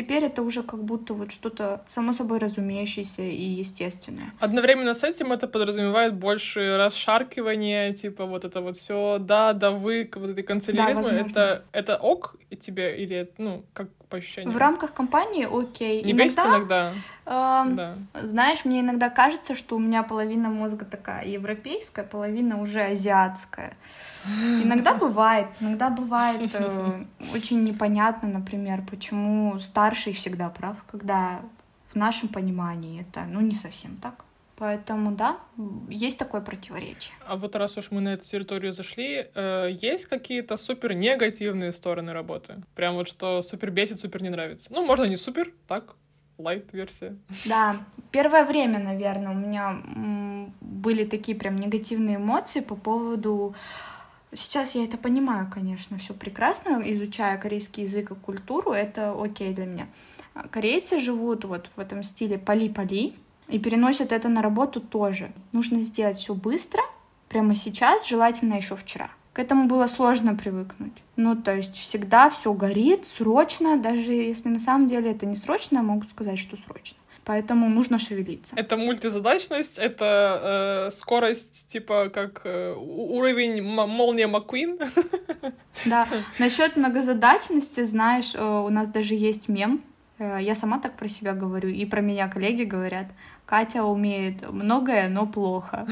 Теперь это уже как будто вот что-то само собой разумеющееся и естественное. Одновременно с этим это подразумевает больше расшаркивание, типа вот это вот все да, да, вы, вот этой канцеляризма. Да, это, это ок тебе или, ну, как по ощущениям? В рамках компании окей. Не иногда, иногда? Эм, да. Знаешь, мне иногда кажется, что у меня половина мозга такая европейская, половина уже азиатская. Иногда *laughs* бывает, иногда бывает э, очень непонятно, например, почему старший всегда прав, когда в нашем понимании это, ну, не совсем так. Поэтому, да, есть такое противоречие. А вот раз уж мы на эту территорию зашли, э, есть какие-то супер негативные стороны работы? Прям вот что супер бесит, супер не нравится. Ну, можно не супер, так, лайт-версия. Да, первое время, наверное, у меня были такие прям негативные эмоции по поводу Сейчас я это понимаю, конечно, все прекрасно, изучая корейский язык и культуру, это окей для меня. Корейцы живут вот в этом стиле пали-пали и переносят это на работу тоже. Нужно сделать все быстро, прямо сейчас, желательно еще вчера. К этому было сложно привыкнуть. Ну, то есть всегда все горит, срочно, даже если на самом деле это не срочно, я могу сказать, что срочно поэтому нужно шевелиться. Это мультизадачность, это э, скорость, типа, как э, уровень молния Маккуин. *laughs* Да, насчет многозадачности, знаешь, э, у нас даже есть мем, э, я сама так про себя говорю, и про меня коллеги говорят, Катя умеет многое, но плохо.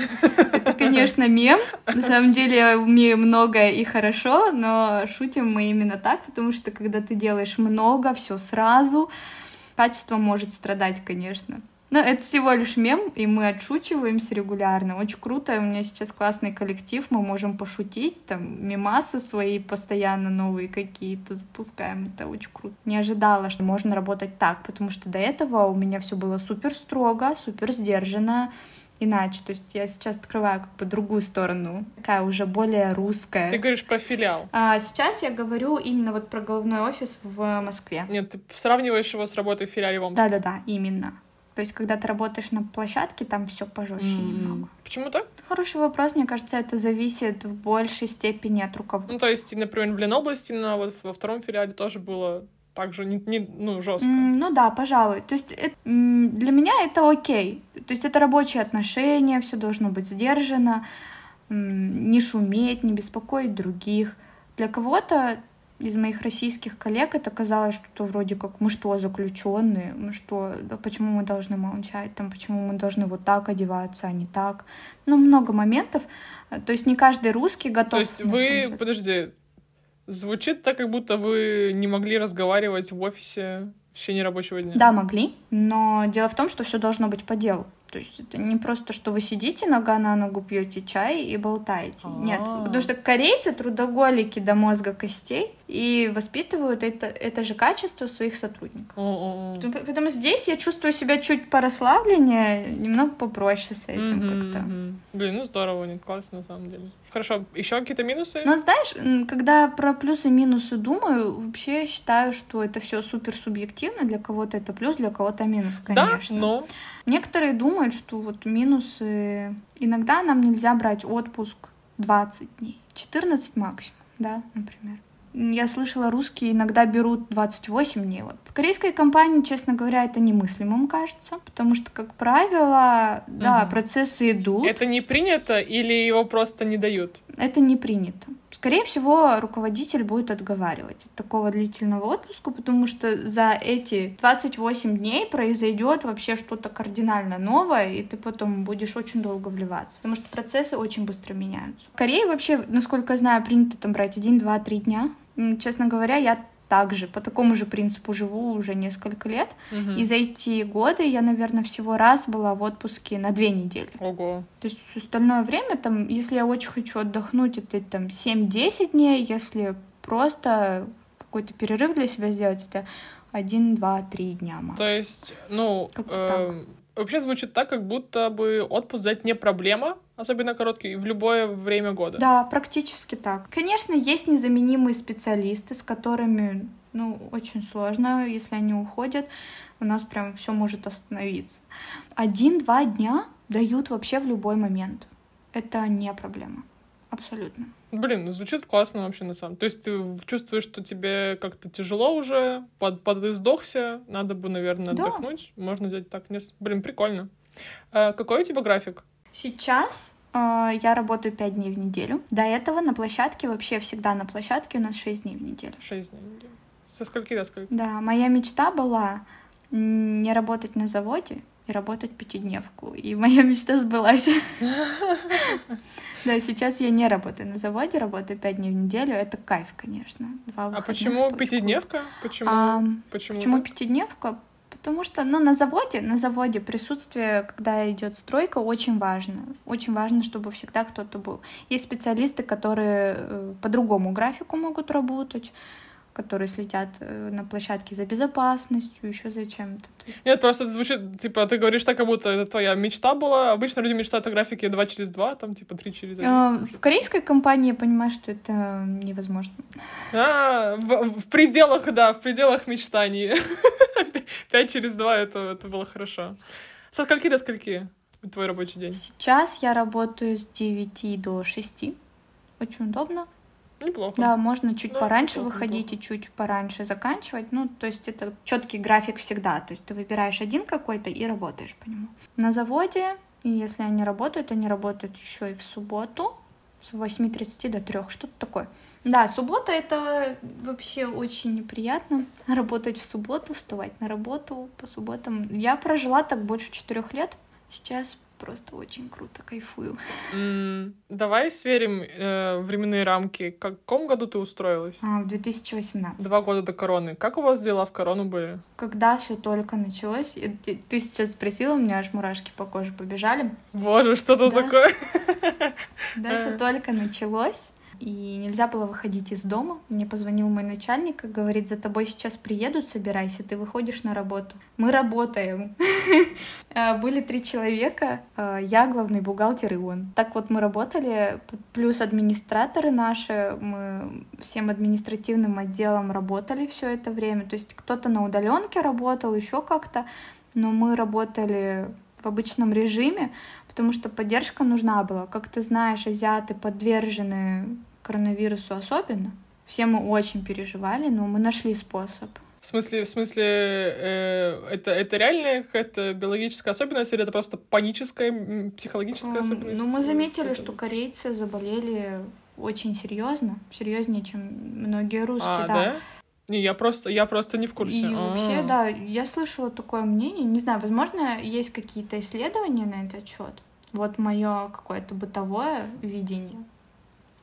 Это, конечно, мем. На самом деле я умею многое и хорошо, но шутим мы именно так, потому что когда ты делаешь много, все сразу, качество может страдать, конечно. Но это всего лишь мем, и мы отшучиваемся регулярно. Очень круто, у меня сейчас классный коллектив, мы можем пошутить, там, мемасы свои постоянно новые какие-то запускаем, это очень круто. Не ожидала, что можно работать так, потому что до этого у меня все было супер строго, супер сдержанно, иначе. То есть я сейчас открываю как бы другую сторону, такая уже более русская. Ты говоришь про филиал. А сейчас я говорю именно вот про головной офис в Москве. Нет, ты сравниваешь его с работой в филиале в Омске. Да-да-да, именно. То есть, когда ты работаешь на площадке, там все пожестче mm-hmm. немного. Почему так? Хороший вопрос. Мне кажется, это зависит в большей степени от руководства. Ну, то есть, например, в Ленобласти на вот во втором филиале тоже было также не, не ну, жестко. Mm, ну да, пожалуй. То есть это, для меня это окей. То есть это рабочие отношения, все должно быть сдержано, не шуметь, не беспокоить других. Для кого-то из моих российских коллег это казалось что-то вроде как мы что, заключенные, мы что, да, почему мы должны молчать, там, почему мы должны вот так одеваться, а не так. Ну, много моментов. То есть не каждый русский готов. То есть вы, подожди, Звучит так, как будто вы не могли разговаривать в офисе в течение рабочего дня. Да, могли, но дело в том, что все должно быть по делу. То есть это не просто, что вы сидите нога на ногу, пьете чай и болтаете. А-а-а. Нет, потому что корейцы трудоголики до мозга костей и воспитывают это, это же качество своих сотрудников. А-а-а. Поэтому здесь я чувствую себя чуть порасслабленнее, немного попроще с этим mm-hmm, как-то. Блин, ну здорово, нет, классно на самом деле. Хорошо, еще какие-то минусы? Ну, знаешь, когда про плюсы и минусы думаю, вообще считаю, что это все супер субъективно. Для кого-то это плюс, для кого-то минус, конечно. Да, но... Некоторые думают, что вот минусы... Иногда нам нельзя брать отпуск 20 дней, 14 максимум, да, например. Я слышала, русские иногда берут 28 дней. Вот. В корейской компании, честно говоря, это немыслимым кажется, потому что, как правило, да, угу. процессы идут. Это не принято или его просто не дают? Это не принято. Скорее всего, руководитель будет отговаривать от такого длительного отпуска, потому что за эти 28 дней произойдет вообще что-то кардинально новое, и ты потом будешь очень долго вливаться, потому что процессы очень быстро меняются. В Корее вообще, насколько я знаю, принято там брать 1, 2, 3 дня. Честно говоря, я также по такому же принципу живу уже несколько лет. Угу. И за эти годы я, наверное, всего раз была в отпуске на две недели. Ого. То есть остальное время, там, если я очень хочу отдохнуть, это там 7-10 дней, если просто какой-то перерыв для себя сделать, это один, два, три дня максимум. То есть, ну, э, вообще звучит так, как будто бы отпуск взять не проблема, особенно короткий, в любое время года. Да, практически так. Конечно, есть незаменимые специалисты, с которыми, ну, очень сложно, если они уходят, у нас прям все может остановиться. Один-два дня дают вообще в любой момент. Это не проблема. абсолютно. Блин, ну звучит классно вообще на самом. То есть ты чувствуешь, что тебе как-то тяжело уже, под, под издохся, надо бы, наверное, Да. отдохнуть. Можно делать так. Блин, прикольно. А какой у тебя график? Сейчас э, я работаю 5 дней в неделю. До этого на площадке, вообще всегда на площадке у нас 6 дней в неделю. Шесть дней. в неделю. Со скольки до скольки? Да, моя мечта была не работать на заводе и работать пятидневку. И *laughs* моя мечта сбылась. Да, сейчас я не работаю на заводе, работаю 5 дней в неделю. Это кайф, конечно. А почему пятидневка? Почему? Почему? Пятидневка? Потому что, ну, на заводе, на заводе присутствие, когда идет стройка, очень важно. Очень важно, чтобы всегда кто-то был. Есть специалисты, которые э, по другому графику могут работать, которые следят э, на площадке за безопасностью, еще за чем-то. То есть, Нет, просто это звучит, типа, ты говоришь так, как будто это твоя мечта была. Обычно люди мечтают о графике 2 через 2, там, типа, 3 через 1. э, В корейской компании я понимаю, что это невозможно. А, в, в пределах, да, в пределах мечтаний. *laughs* 5 через 2 это, это было хорошо. Со скольки до скольки твой рабочий день? Сейчас я работаю с 9 до 6. Очень удобно. Неплохо. Да, можно чуть Да, пораньше неплохо, выходить и чуть пораньше заканчивать. Ну, то есть это четкий график всегда. То есть ты выбираешь один какой-то и работаешь по нему. На заводе, если они работают, они работают еще и в субботу с 8.30 до 3, что-то такое. Да, суббота это вообще очень неприятно. Работать в субботу, вставать на работу по субботам. Я прожила так больше четырех лет. Сейчас просто очень круто, кайфую. М, Давай сверим э, временные рамки. В каком году ты устроилась? А, в 2018. Два года до короны. Как у вас дела в корону были? Когда все только началось, ты, ты сейчас спросила, у меня аж мурашки по коже побежали. Боже, что тут Да. такое? Когда все Ага. только началось, и нельзя было выходить из дома. Мне позвонил мой начальник и говорит, за тобой сейчас приедут, собирайся, ты выходишь на работу. Мы работаем. *laughs* А, Были три человека, а, я главный бухгалтер и он. Так вот мы работали, плюс администраторы наши, мы всем административным отделом работали все это время. То есть кто-то на удаленке работал, еще как-то, но мы работали в обычном режиме, потому что поддержка нужна была. Как ты знаешь, азиаты подвержены коронавирусу особенно. Все мы очень переживали, но мы нашли способ. В смысле, в смысле, э, это, это реальная какая-то биологическая особенность или это просто паническая, психологическая Эм, особенность? Ну, мы заметили, что корейцы заболели очень серьезно, серьезнее, чем многие русские, А, да. да? Не, я просто, я просто не в курсе. И А. вообще, да, я слышала такое мнение. Не знаю, возможно, есть какие-то исследования на этот счет. Вот мое какое-то бытовое видение,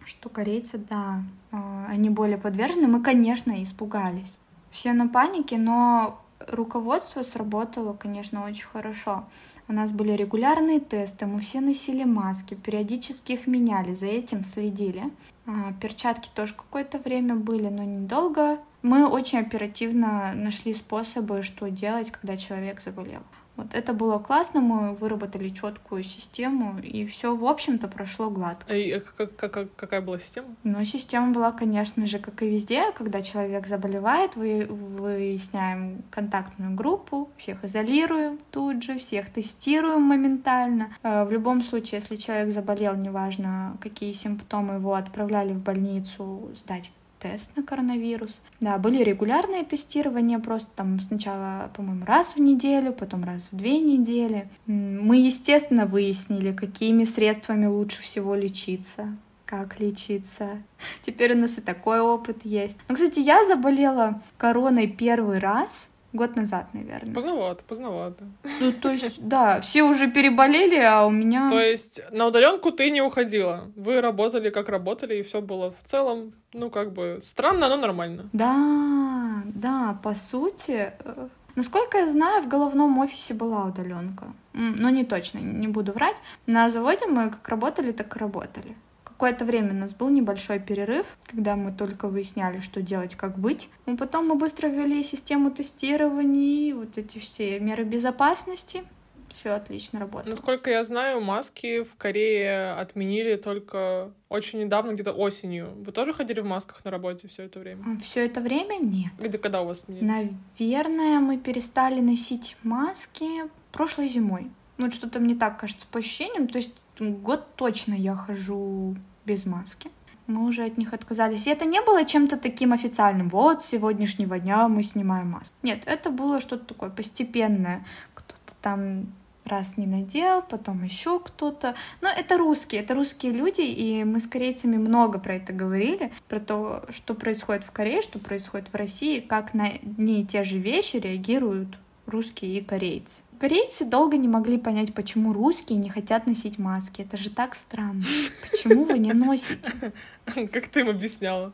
что корейцы, да, э, они более подвержены. Мы, конечно, испугались. Все на панике, но руководство сработало, конечно, очень хорошо. У нас были регулярные тесты, мы все носили маски, периодически их меняли, за этим следили. А, Перчатки тоже какое-то время были, но недолго. Мы очень оперативно нашли способы, что делать, когда человек заболел. Вот это было классно, мы выработали четкую систему, и все, в общем-то, прошло гладко. И как- как- как- какая была система? Но система была, конечно же, как и везде, когда человек заболевает, вы, выясняем контактную группу, всех изолируем тут же, всех тестируем моментально. Э, В любом случае, если человек заболел, неважно какие симптомы, его отправляли в больницу сдать тест на коронавирус. Да, были регулярные тестирования, просто там сначала, по-моему, раз в неделю, потом раз в две недели. Мы, естественно, выяснили, какими средствами лучше всего лечиться, как лечиться. Теперь у нас и такой опыт есть. Ну, кстати, я заболела короной первый раз год назад, наверное. Поздновато, поздновато. Ну, то есть, да, все уже переболели, а у меня... То есть на удаленку ты не уходила. Вы работали как работали, и все было в целом, ну, как бы странно, но нормально. Да, да, по сути, э, насколько я знаю, в головном офисе была удаленка. Но не точно, не буду врать. На заводе мы как работали, так и работали. Какое-то время у нас был небольшой перерыв, когда мы только выясняли, что делать, как быть. Но потом мы быстро ввели систему тестирований, вот эти все меры безопасности. Все отлично работало. Насколько я знаю, маски в Корее отменили только очень недавно, где-то осенью. Вы тоже ходили в масках на работе все это время? Все это время нет. Или когда у вас отменили? Наверное, мы перестали носить маски прошлой зимой. Ну, что-то мне так кажется по ощущениям. То есть год точно я хожу без маски. Мы уже от них отказались. И это не было чем-то таким официальным. Вот, с сегодняшнего дня мы снимаем маску. Нет, это было что-то такое постепенное. Кто-то там раз не надел, потом еще кто-то. Но это русские, это русские люди, и мы с корейцами много про это говорили, про то, что происходит в Корее, что происходит в России, как на одни и те же вещи реагируют русские и корейцы. Корейцы долго не могли понять, почему русские не хотят носить маски. Это же так странно. Почему вы не носите? *laughs* Как ты им объясняла?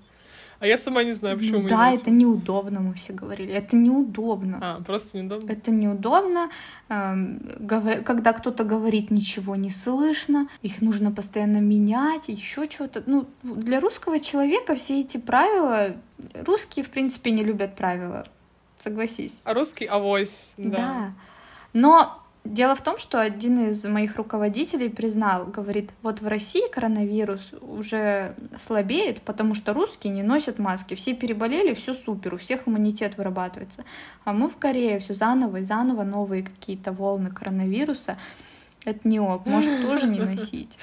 А я сама не знаю, почему ну, мы Да, не это неудобно, мы все говорили. Это неудобно. А, просто неудобно? Это неудобно. Когда кто-то говорит, ничего не слышно, их нужно постоянно менять, еще чего-то. Ну, для русского человека все эти правила... Русские, в принципе, не любят правила, согласись. А русский авось, да. Да. Но Дело в том, что один из моих руководителей признал, говорит, вот в России коронавирус уже слабеет, потому что русские не носят маски, все переболели, все супер, у всех иммунитет вырабатывается. А мы в Корее все заново и заново новые какие-то волны коронавируса. Это не ок, может *laughs* тоже не носить.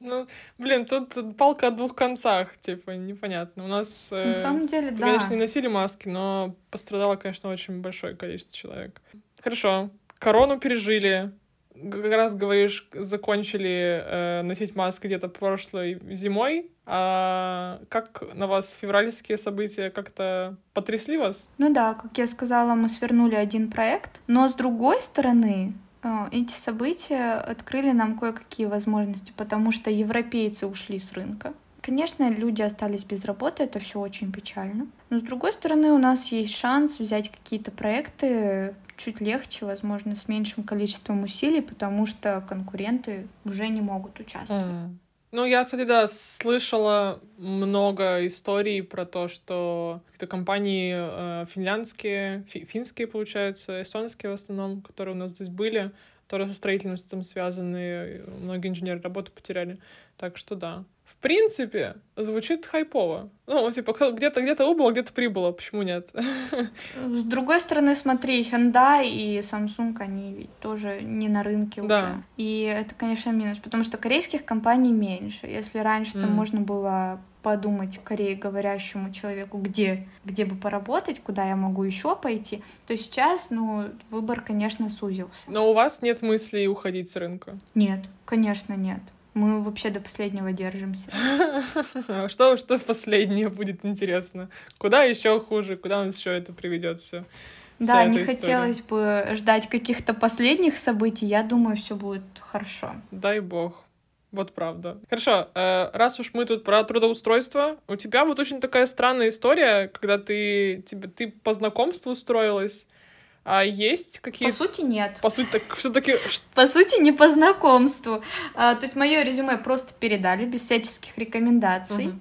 Ну, блин, тут палка о двух концах, типа, непонятно. У нас, На самом деле, да. конечно, не носили маски, но пострадало, конечно, очень большое количество человек. Хорошо, корону пережили, как раз говоришь, закончили э, носить маски где-то прошлой зимой. А как на вас февральские события как-то потрясли вас? Ну да, как я сказала, мы свернули один проект, но с другой стороны, э, эти события открыли нам кое-какие возможности, потому что европейцы ушли с рынка. Конечно, люди остались без работы, это все очень печально. Но с другой стороны, у нас есть шанс взять какие-то проекты, чуть легче, возможно, с меньшим количеством усилий, потому что конкуренты уже не могут участвовать. Mm. Ну, я, кстати, да, слышала много историй про то, что какие-то компании э, финляндские, фи финские, получается, эстонские в основном, которые у нас здесь были, которые со строительством связаны, многие инженеры работу потеряли. Так что да. В принципе, звучит хайпово. Ну, типа, где-то где-то убыло, где-то прибыло. Почему нет? С другой стороны, смотри, Hyundai и Samsung, они ведь тоже не на рынке да. уже. И это, конечно, минус, потому что корейских компаний меньше. Если раньше mm. там можно было подумать Корее говорящему человеку, где, где бы поработать, куда я могу еще пойти, то сейчас, ну, выбор, конечно, сузился. Но у вас нет мыслей уходить с рынка? Нет, конечно, нет. Мы вообще до последнего держимся. *laughs* Что, что последнее будет интересно? Куда еще хуже? Куда нас еще это приведет все? Да, не история. хотелось бы ждать каких-то последних событий. Я думаю, все будет хорошо. Дай бог. Вот правда. Хорошо, э, раз уж мы тут про трудоустройство, у тебя вот очень такая странная история, когда ты, тебе, ты по знакомству устроилась, а есть какие-то... По сути, нет. По сути, так все-таки... *laughs* По сути, не по знакомству. А, то есть мое резюме просто передали без всяческих рекомендаций. Угу.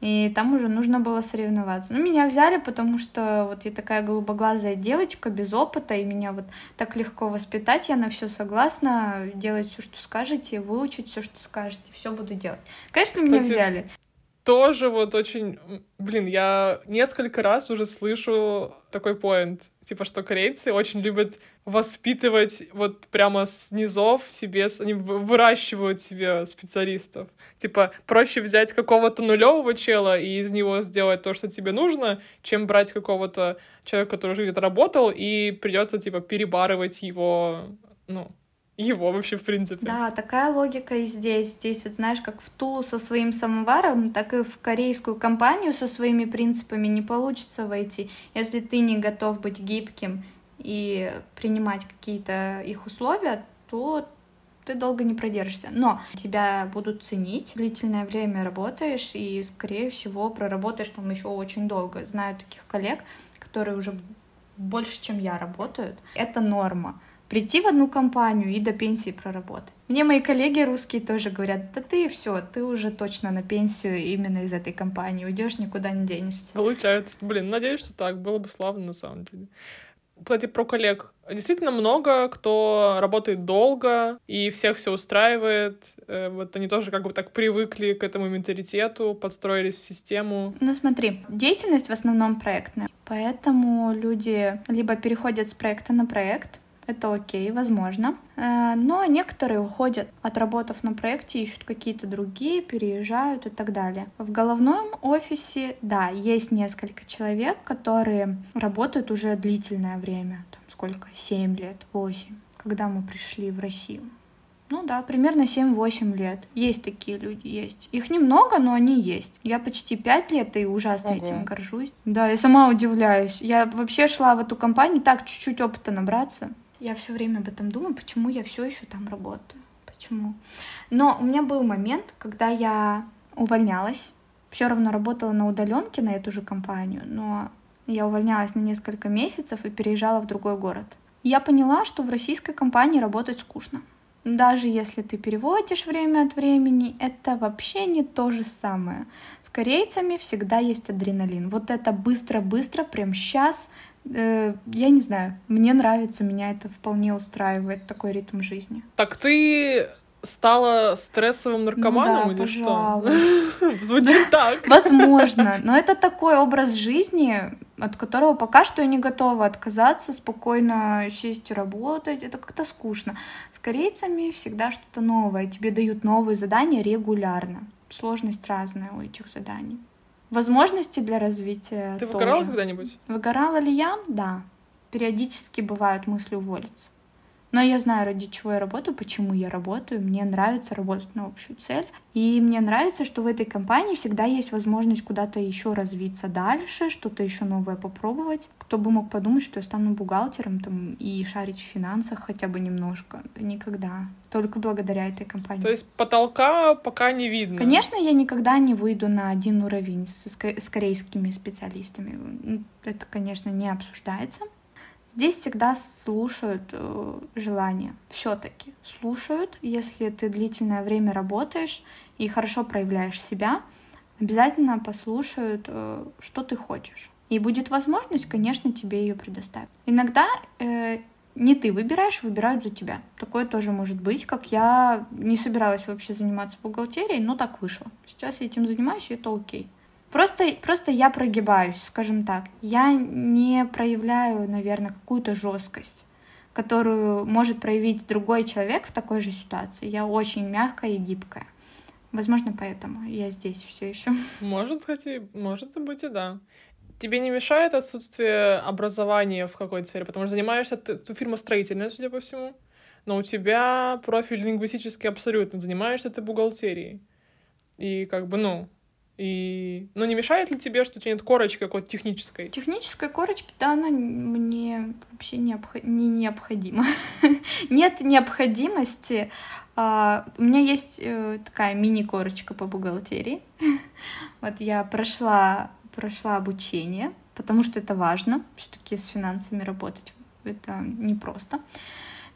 И там уже нужно было соревноваться. Ну, меня взяли, потому что вот я такая голубоглазая девочка, без опыта, и меня вот так легко воспитать, я на все согласна, делать все, что скажете, выучить все, что скажете, все буду делать. Конечно, Кстати, меня взяли. Тоже вот очень... Блин, я несколько раз уже слышу такой поинт типа, что корейцы очень любят воспитывать вот прямо с низов себе, они выращивают себе специалистов. Типа, проще взять какого-то нулевого чела и из него сделать то, что тебе нужно, чем брать какого-то человека, который уже где-то работал, и придется, типа, перебарывать его, ну, его вообще, в принципе. Да, такая логика и здесь. Здесь вот знаешь, как в Тулу со своим самоваром, так и в корейскую компанию со своими принципами не получится войти, если ты не готов быть гибким и принимать какие-то их условия, то ты долго не продержишься. Но тебя будут ценить, длительное время работаешь, и, скорее всего, проработаешь там еще очень долго. Знаю таких коллег, которые уже больше, чем я, работают. Это норма прийти в одну компанию и до пенсии проработать. Мне мои коллеги русские тоже говорят, да ты все, ты уже точно на пенсию именно из этой компании, уйдешь, никуда не денешься. Получается. Блин, надеюсь, что так, было бы славно на самом деле. Кстати, про коллег. Действительно много, кто работает долго, и всех все устраивает. Э, вот они тоже как бы так привыкли к этому менталитету, подстроились в систему. Ну смотри, деятельность в основном проектная, поэтому люди либо переходят с проекта на проект, это окей, возможно. Э, но некоторые уходят, отработав на проекте, ищут какие-то другие, переезжают и так далее. В головном офисе, да, есть несколько человек, которые работают уже длительное время, там сколько, 7 лет, 8, когда мы пришли в Россию. Ну да, примерно 7-8 лет. Есть такие люди, есть. Их немного, но они есть. Я почти 5 лет и ужасно Ого. этим горжусь. Да, я сама удивляюсь. Я вообще шла в эту компанию так чуть-чуть опыта набраться. Я все время об этом думаю, почему я все еще там работаю. Почему? Но у меня был момент, когда я увольнялась. Все равно работала на удаленке на эту же компанию, но я увольнялась на несколько месяцев и переезжала в другой город. я поняла, что в российской компании работать скучно. Даже если ты переводишь время от времени, это вообще не то же самое. С корейцами всегда есть адреналин. Вот это быстро-быстро, прям сейчас, э, я не знаю, мне нравится, меня это вполне устраивает, такой ритм жизни. Так ты стала стрессовым наркоманом ну да, или пожалуй. что? *laughs* Звучит так. *laughs* Возможно, но это такой образ жизни, от которого пока что я не готова отказаться, спокойно сесть и работать. Это как-то скучно. С корейцами всегда что-то новое. Тебе дают новые задания регулярно. Сложность разная у этих заданий. Возможности для развития Ты тоже. выгорала когда-нибудь? Выгорала ли я? Да. Периодически бывают мысли уволиться. Но я знаю, ради чего я работаю, почему я работаю. Мне нравится работать на общую цель. И мне нравится, что в этой компании всегда есть возможность куда-то еще развиться дальше, что-то еще новое попробовать. Кто бы мог подумать, что я стану бухгалтером там, и шарить в финансах хотя бы немножко. Никогда. Только благодаря этой компании. То есть потолка пока не видно? Конечно, я никогда не выйду на один уровень с, с корейскими специалистами. Это, конечно, не обсуждается. Здесь всегда слушают э, желания, все-таки слушают. Если ты длительное время работаешь и хорошо проявляешь себя, обязательно послушают, э, что ты хочешь. И будет возможность, конечно, тебе ее предоставить. Иногда э, не ты выбираешь, выбирают за тебя. Такое тоже может быть, как я не собиралась вообще заниматься бухгалтерией, но так вышло. Сейчас я этим занимаюсь, и это окей. Просто, просто я прогибаюсь, скажем так. Я не проявляю, наверное, какую-то жесткость, которую может проявить другой человек в такой же ситуации. Я очень мягкая и гибкая. Возможно, поэтому я здесь все еще. Может, хотя, может быть и да. Тебе не мешает отсутствие образования в какой-то сфере, потому что занимаешься ты, ты фирма строительная, судя по всему, но у тебя профиль лингвистический абсолютно, занимаешься ты бухгалтерией. И как бы, ну, и... Ну, не мешает ли тебе, что у тебя нет корочки какой-то технической? Технической корочки, да, она мне вообще необх... не необходима. *laughs* нет необходимости. Uh, у меня есть uh, такая мини-корочка по бухгалтерии. *laughs* вот я прошла, прошла обучение, потому что это важно, все-таки с финансами работать. Это непросто.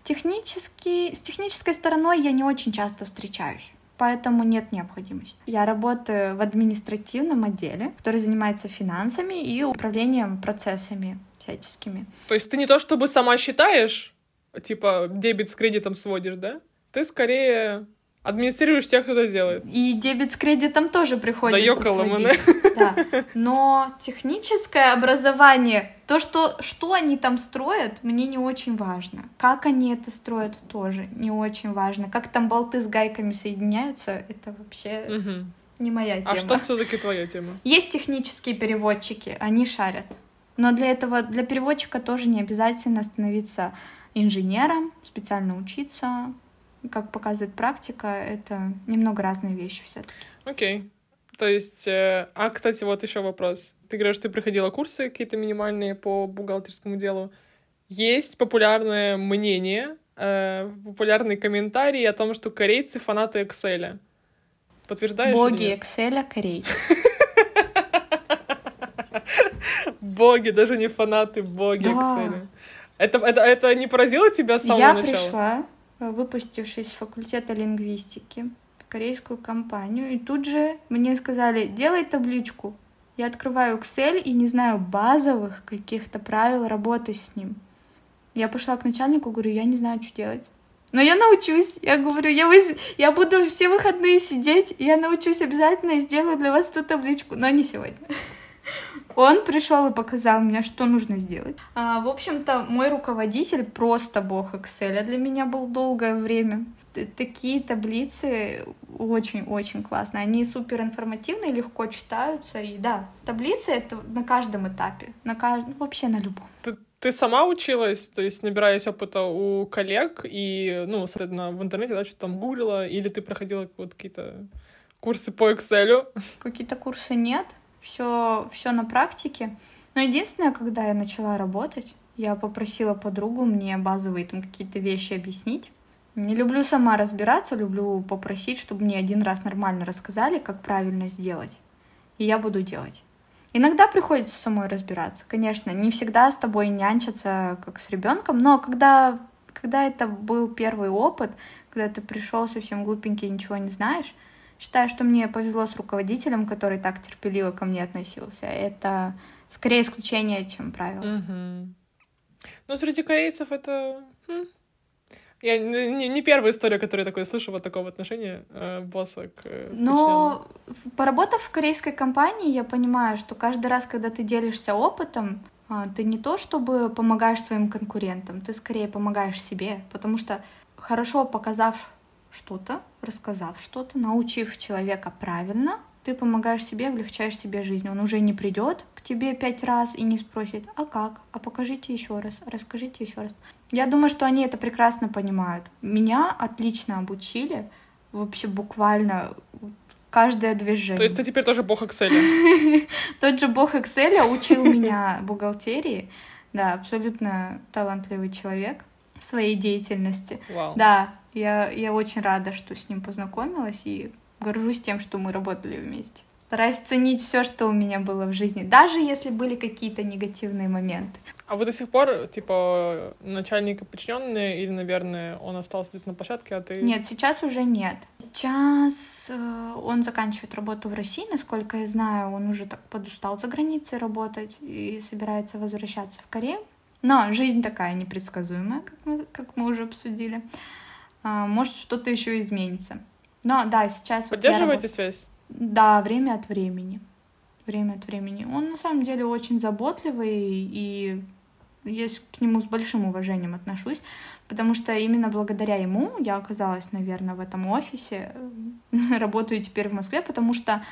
Технически, с технической стороной я не очень часто встречаюсь поэтому нет необходимости. Я работаю в административном отделе, который занимается финансами и управлением процессами всяческими. То есть ты не то чтобы сама считаешь, типа дебет с кредитом сводишь, да? Ты скорее Администрируешь тех, кто это делает. И дебет с кредитом тоже приходится да сводить. Да. Но техническое образование, то, что, что они там строят, мне не очень важно. Как они это строят, тоже не очень важно. Как там болты с гайками соединяются, это вообще угу. не моя тема. А что все-таки твоя тема? Есть технические переводчики, они шарят. Но для этого, для переводчика тоже не обязательно становиться инженером, специально учиться, как показывает практика, это немного разные вещи все-таки. Окей. Okay. То есть, э, а, кстати, вот еще вопрос. Ты говоришь, ты проходила курсы какие-то минимальные по бухгалтерскому делу. Есть популярное мнение, э, популярные комментарии о том, что корейцы фанаты Excel. Подтверждаешь? Боги Excel, корейцы. *laughs* Боги, даже не фанаты, боги Excel. Это, это, это не поразило тебя с самого Я начала? Я пришла выпустившись с факультета лингвистики в корейскую компанию, и тут же мне сказали, делай табличку. Я открываю Excel и не знаю базовых каких-то правил работы с ним. Я пошла к начальнику, говорю, я не знаю, что делать. Но я научусь. Я говорю, я, воз... я буду все выходные сидеть, я научусь обязательно и сделаю для вас эту табличку, но не сегодня. Он пришел и показал мне, что нужно сделать. А, в общем-то, мой руководитель просто бог Excel для меня был долгое время. Такие таблицы очень-очень классные. Они супер информативные, легко читаются. И да, таблицы это на каждом этапе, на каждом, вообще на любом. Ты, ты сама училась, то есть набираясь опыта у коллег и, ну, соответственно, в интернете, да, что-то там гуглила, или ты проходила вот какие-то курсы по Excel? Какие-то курсы нет, все, все на практике. Но единственное, когда я начала работать, я попросила подругу мне базовые там какие-то вещи объяснить. Не люблю сама разбираться, люблю попросить, чтобы мне один раз нормально рассказали, как правильно сделать. И я буду делать. Иногда приходится самой разбираться. Конечно, не всегда с тобой нянчатся, как с ребенком, но когда, когда это был первый опыт, когда ты пришел совсем глупенький ничего не знаешь, Считаю, что мне повезло с руководителем, который так терпеливо ко мне относился. Это скорее исключение, чем правило. Угу. Ну, среди корейцев это... Хм. Я не, не первая история, которую я такое слышу, вот такого отношения э, босса к э, Но поработав в корейской компании, я понимаю, что каждый раз, когда ты делишься опытом, э, ты не то чтобы помогаешь своим конкурентам, ты скорее помогаешь себе, потому что хорошо показав что-то, рассказав что-то, научив человека правильно, ты помогаешь себе, облегчаешь себе жизнь. Он уже не придет к тебе пять раз и не спросит, а как, а покажите еще раз, расскажите еще раз. Я думаю, что они это прекрасно понимают. Меня отлично обучили, вообще буквально каждое движение. То есть ты теперь тоже бог Excel? *laughs* Тот же бог Excel учил меня бухгалтерии. Да, абсолютно талантливый человек в своей деятельности. Wow. Да, я, я очень рада, что с ним познакомилась и горжусь тем, что мы работали вместе. Стараюсь ценить все, что у меня было в жизни, даже если были какие-то негативные моменты. А вы до сих пор, типа, начальника подчиненные или, наверное, он остался где-то на площадке, а ты... Нет, сейчас уже нет. Сейчас э, он заканчивает работу в России, насколько я знаю, он уже так подустал за границей работать и собирается возвращаться в Корею. Но жизнь такая непредсказуемая, как мы, как мы уже обсудили. А, может, что-то еще изменится. Но да, сейчас... Поддерживаете вот связь? Да, время от времени. Время от времени. Он на самом деле очень заботливый, и я к нему с большим уважением отношусь, потому что именно благодаря ему я оказалась, наверное, в этом офисе, работаю теперь в Москве, потому что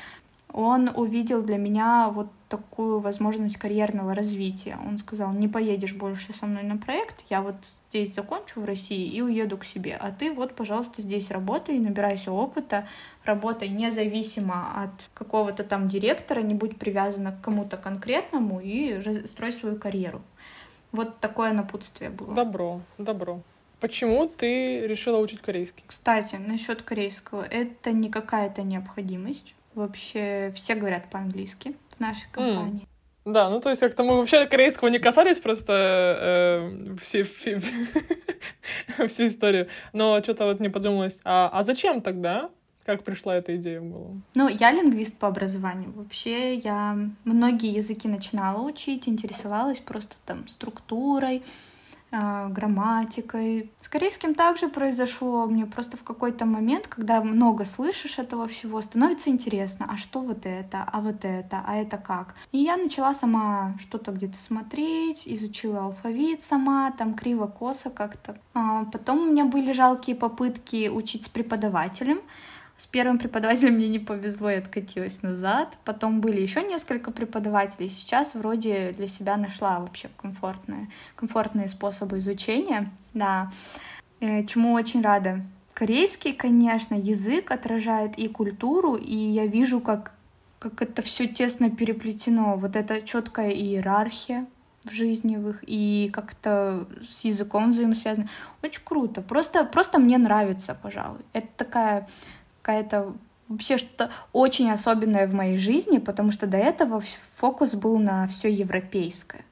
он увидел для меня вот такую возможность карьерного развития. Он сказал, не поедешь больше со мной на проект, я вот здесь закончу в России и уеду к себе, а ты вот, пожалуйста, здесь работай, набирайся опыта, работай независимо от какого-то там директора, не будь привязана к кому-то конкретному и строй свою карьеру. Вот такое напутствие было. Добро, добро. Почему ты решила учить корейский? Кстати, насчет корейского, это не какая-то необходимость. Вообще все говорят по-английски в нашей компании. Mm. Да, ну то есть как-то мы вообще корейского не касались просто э, все, *laughs* всю историю. Но что-то вот мне подумалось, а, а зачем тогда? Как пришла эта идея в голову? Ну, я лингвист по образованию. Вообще, я многие языки начинала учить, интересовалась просто там структурой, грамматикой. С корейским также произошло. Мне просто в какой-то момент, когда много слышишь этого всего, становится интересно, а что вот это, а вот это, а это как. И я начала сама что-то где-то смотреть, изучила алфавит сама, там криво-косо как-то. А потом у меня были жалкие попытки учить с преподавателем. С первым преподавателем мне не повезло, и откатилась назад. Потом были еще несколько преподавателей. Сейчас вроде для себя нашла вообще комфортные, комфортные способы изучения. Да, э, чему очень рада. Корейский, конечно, язык отражает и культуру, и я вижу, как, как это все тесно переплетено. Вот эта четкая иерархия в жизни в их и как-то с языком взаимосвязано. Очень круто. Просто, просто мне нравится, пожалуй. Это такая какая-то вообще что-то очень особенное в моей жизни, потому что до этого фокус был на все европейское.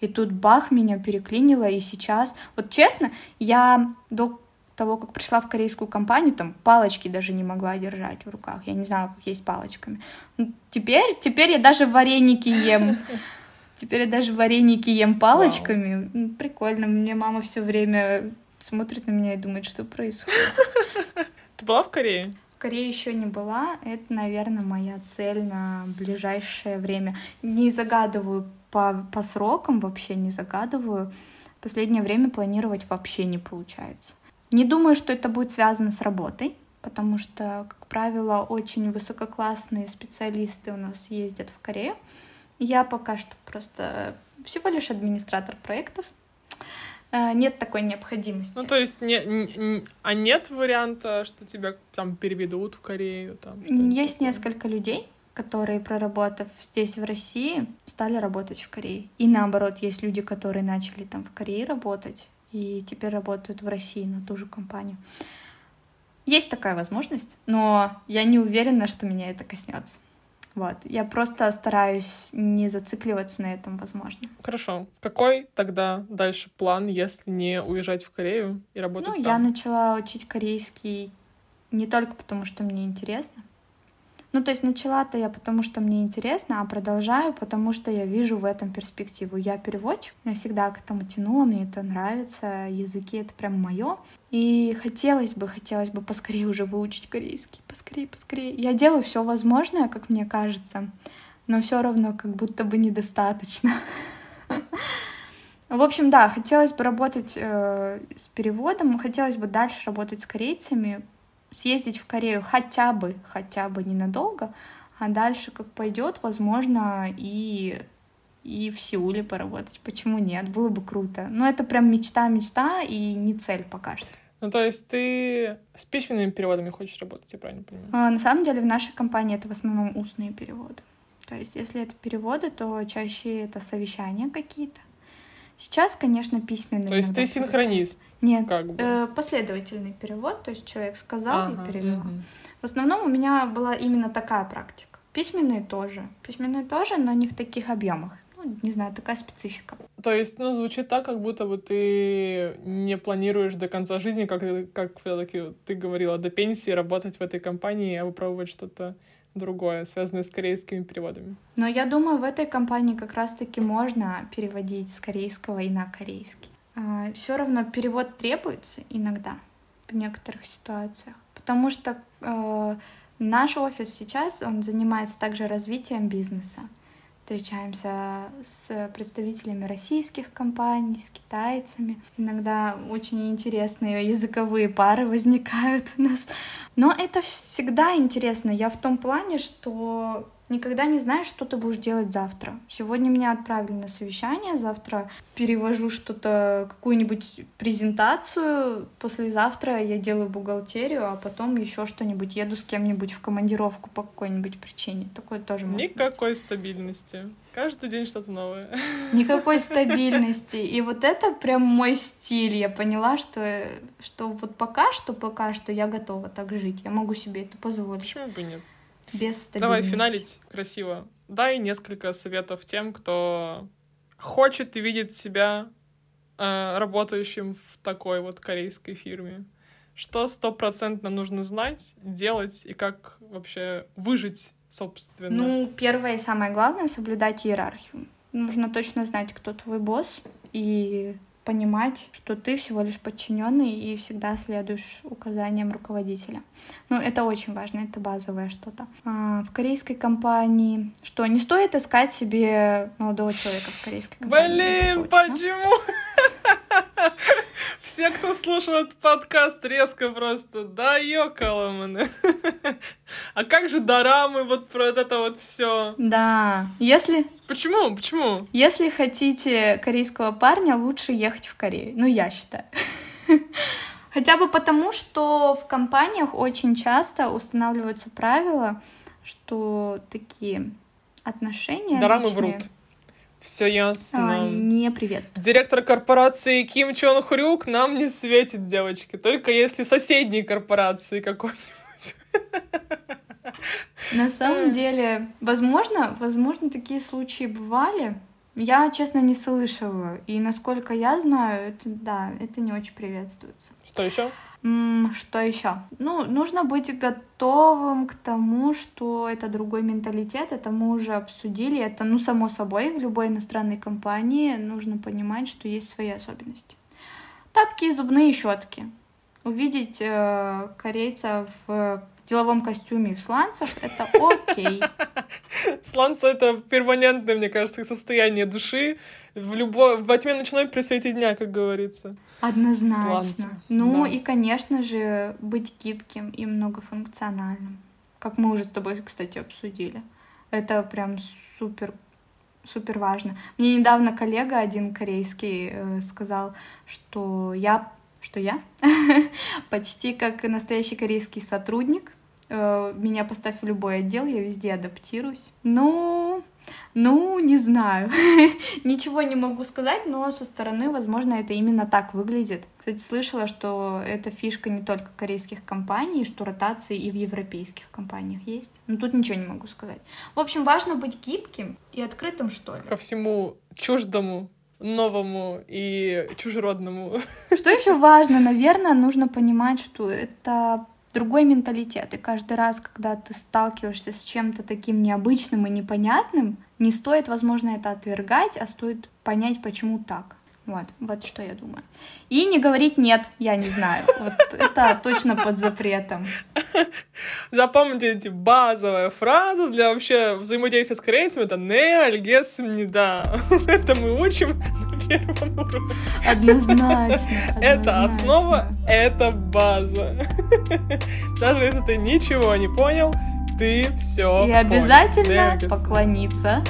И тут бах, меня переклинило, и сейчас... Вот честно, я до того, как пришла в корейскую компанию, там палочки даже не могла держать в руках. Я не знала, как есть палочками. Ну, теперь, теперь я даже вареники ем. Теперь я даже вареники ем палочками. Вау. Прикольно. Мне мама все время смотрит на меня и думает, что происходит. Ты была в Корее? Корее еще не была. Это, наверное, моя цель на ближайшее время. Не загадываю по, по срокам, вообще не загадываю. Последнее время планировать вообще не получается. Не думаю, что это будет связано с работой, потому что, как правило, очень высококлассные специалисты у нас ездят в Корею. Я пока что просто всего лишь администратор проектов, нет такой необходимости. Ну, то есть, не, не, а нет варианта, что тебя там переведут в Корею? Там, есть такое? несколько людей, которые, проработав здесь, в России, стали работать в Корее. И наоборот, есть люди, которые начали там в Корее работать и теперь работают в России на ту же компанию. Есть такая возможность, но я не уверена, что меня это коснется. Вот. Я просто стараюсь не зацикливаться на этом, возможно. Хорошо. Какой тогда дальше план, если не уезжать в Корею и работать ну, там? я начала учить корейский не только потому, что мне интересно, ну, то есть начала-то я потому, что мне интересно, а продолжаю, потому что я вижу в этом перспективу. Я переводчик, я всегда к этому тянула, мне это нравится, языки — это прям мое. И хотелось бы, хотелось бы поскорее уже выучить корейский, поскорее, поскорее. Я делаю все возможное, как мне кажется, но все равно как будто бы недостаточно. В общем, да, хотелось бы работать э, с переводом, хотелось бы дальше работать с корейцами, съездить в Корею хотя бы, хотя бы ненадолго, а дальше как пойдет, возможно, и и в Сеуле поработать. Почему нет? Было бы круто. Но это прям мечта-мечта и не цель пока что. Ну, то есть ты с письменными переводами хочешь работать, я правильно понимаю? А, на самом деле в нашей компании это в основном устные переводы. То есть если это переводы, то чаще это совещания какие-то. Сейчас, конечно, письменный. То есть ты синхронист? Нет, как бы. э, последовательный перевод, то есть человек сказал ага, и перевел. Угу. В основном у меня была именно такая практика. Письменные тоже. Письменные тоже, но не в таких объемах. Ну, не знаю, такая специфика. То есть, ну, звучит так, как будто бы ты не планируешь до конца жизни, как, как все-таки ты говорила, до пенсии работать в этой компании, а выпробовать что-то другое, связанное с корейскими переводами. Но я думаю, в этой компании как раз-таки можно переводить с корейского и на корейский. А, Все равно перевод требуется иногда в некоторых ситуациях, потому что э, наш офис сейчас он занимается также развитием бизнеса встречаемся с представителями российских компаний, с китайцами. Иногда очень интересные языковые пары возникают у нас. Но это всегда интересно. Я в том плане, что никогда не знаешь, что ты будешь делать завтра. Сегодня меня отправили на совещание, завтра перевожу что-то, какую-нибудь презентацию, послезавтра я делаю бухгалтерию, а потом еще что-нибудь, еду с кем-нибудь в командировку по какой-нибудь причине. Такое тоже может Никакой быть. стабильности. Каждый день что-то новое. *laughs* Никакой стабильности. И вот это прям мой стиль. Я поняла, что, что вот пока что, пока что я готова так жить. Я могу себе это позволить. Почему бы нет? Без. Давай финалить красиво. Дай несколько советов тем, кто хочет и видит себя э, работающим в такой вот корейской фирме. Что стопроцентно нужно знать, делать и как вообще выжить, собственно? Ну, первое и самое главное — соблюдать иерархию. Нужно точно знать, кто твой босс, и понимать, что ты всего лишь подчиненный и всегда следуешь указаниям руководителя. Ну, это очень важно, это базовое что-то. А, в корейской компании, что не стоит искать себе молодого человека в корейской компании. Блин, почему? *laughs* Все, кто слушал этот подкаст, резко просто, да ёкаламаны. *laughs* А как же дорамы, вот про это вот все? Да, если... Почему? Почему? Если хотите корейского парня, лучше ехать в Корею. Ну, я считаю. *laughs* Хотя бы потому, что в компаниях очень часто устанавливаются правила, что такие отношения Дорамы личные, врут. Все ясно. А, не приветствую. Директор корпорации Ким Чон Хрюк нам не светит, девочки. Только если соседней корпорации какой-нибудь. На самом деле, возможно, возможно, такие случаи бывали. Я, честно, не слышала. И насколько я знаю, это да, это не очень приветствуется. Что еще? Что еще? Ну, нужно быть готовым к тому, что это другой менталитет, это мы уже обсудили, это, ну, само собой, в любой иностранной компании нужно понимать, что есть свои особенности. Тапки и зубные щетки. Увидеть э, корейца в деловом костюме и в сланцах, это окей. *laughs* Сланцы — это перманентное, мне кажется, состояние души в любой, во тьме ночной при свете дня, как говорится. Однозначно. Сланцы. Ну да. и, конечно же, быть гибким и многофункциональным. Как мы уже с тобой, кстати, обсудили. Это прям супер супер важно. Мне недавно коллега один корейский э, сказал, что я что я *laughs* почти как настоящий корейский сотрудник. Э, меня поставь в любой отдел, я везде адаптируюсь. Ну, ну, не знаю. *laughs* Ничего не могу сказать, но со стороны, возможно, это именно так выглядит. Кстати, слышала, что это фишка не только корейских компаний, что ротации и в европейских компаниях есть. Но тут ничего не могу сказать. В общем, важно быть гибким и открытым, что ли. Ко всему чуждому новому и чужеродному. Что еще важно, наверное, нужно понимать, что это другой менталитет. И каждый раз, когда ты сталкиваешься с чем-то таким необычным и непонятным, не стоит, возможно, это отвергать, а стоит понять, почему так. Вот, вот что я думаю. И не говорить нет, я не знаю. Вот это точно под запретом. *laughs* Запомните эти базовые фразы для вообще взаимодействия с корейцами. Это не, альгес, не да. *laughs* Это мы учим на первом уроке. Однозначно. *laughs* Это основа, это база. Даже если ты ничего не понял, ты все И обязательно поклониться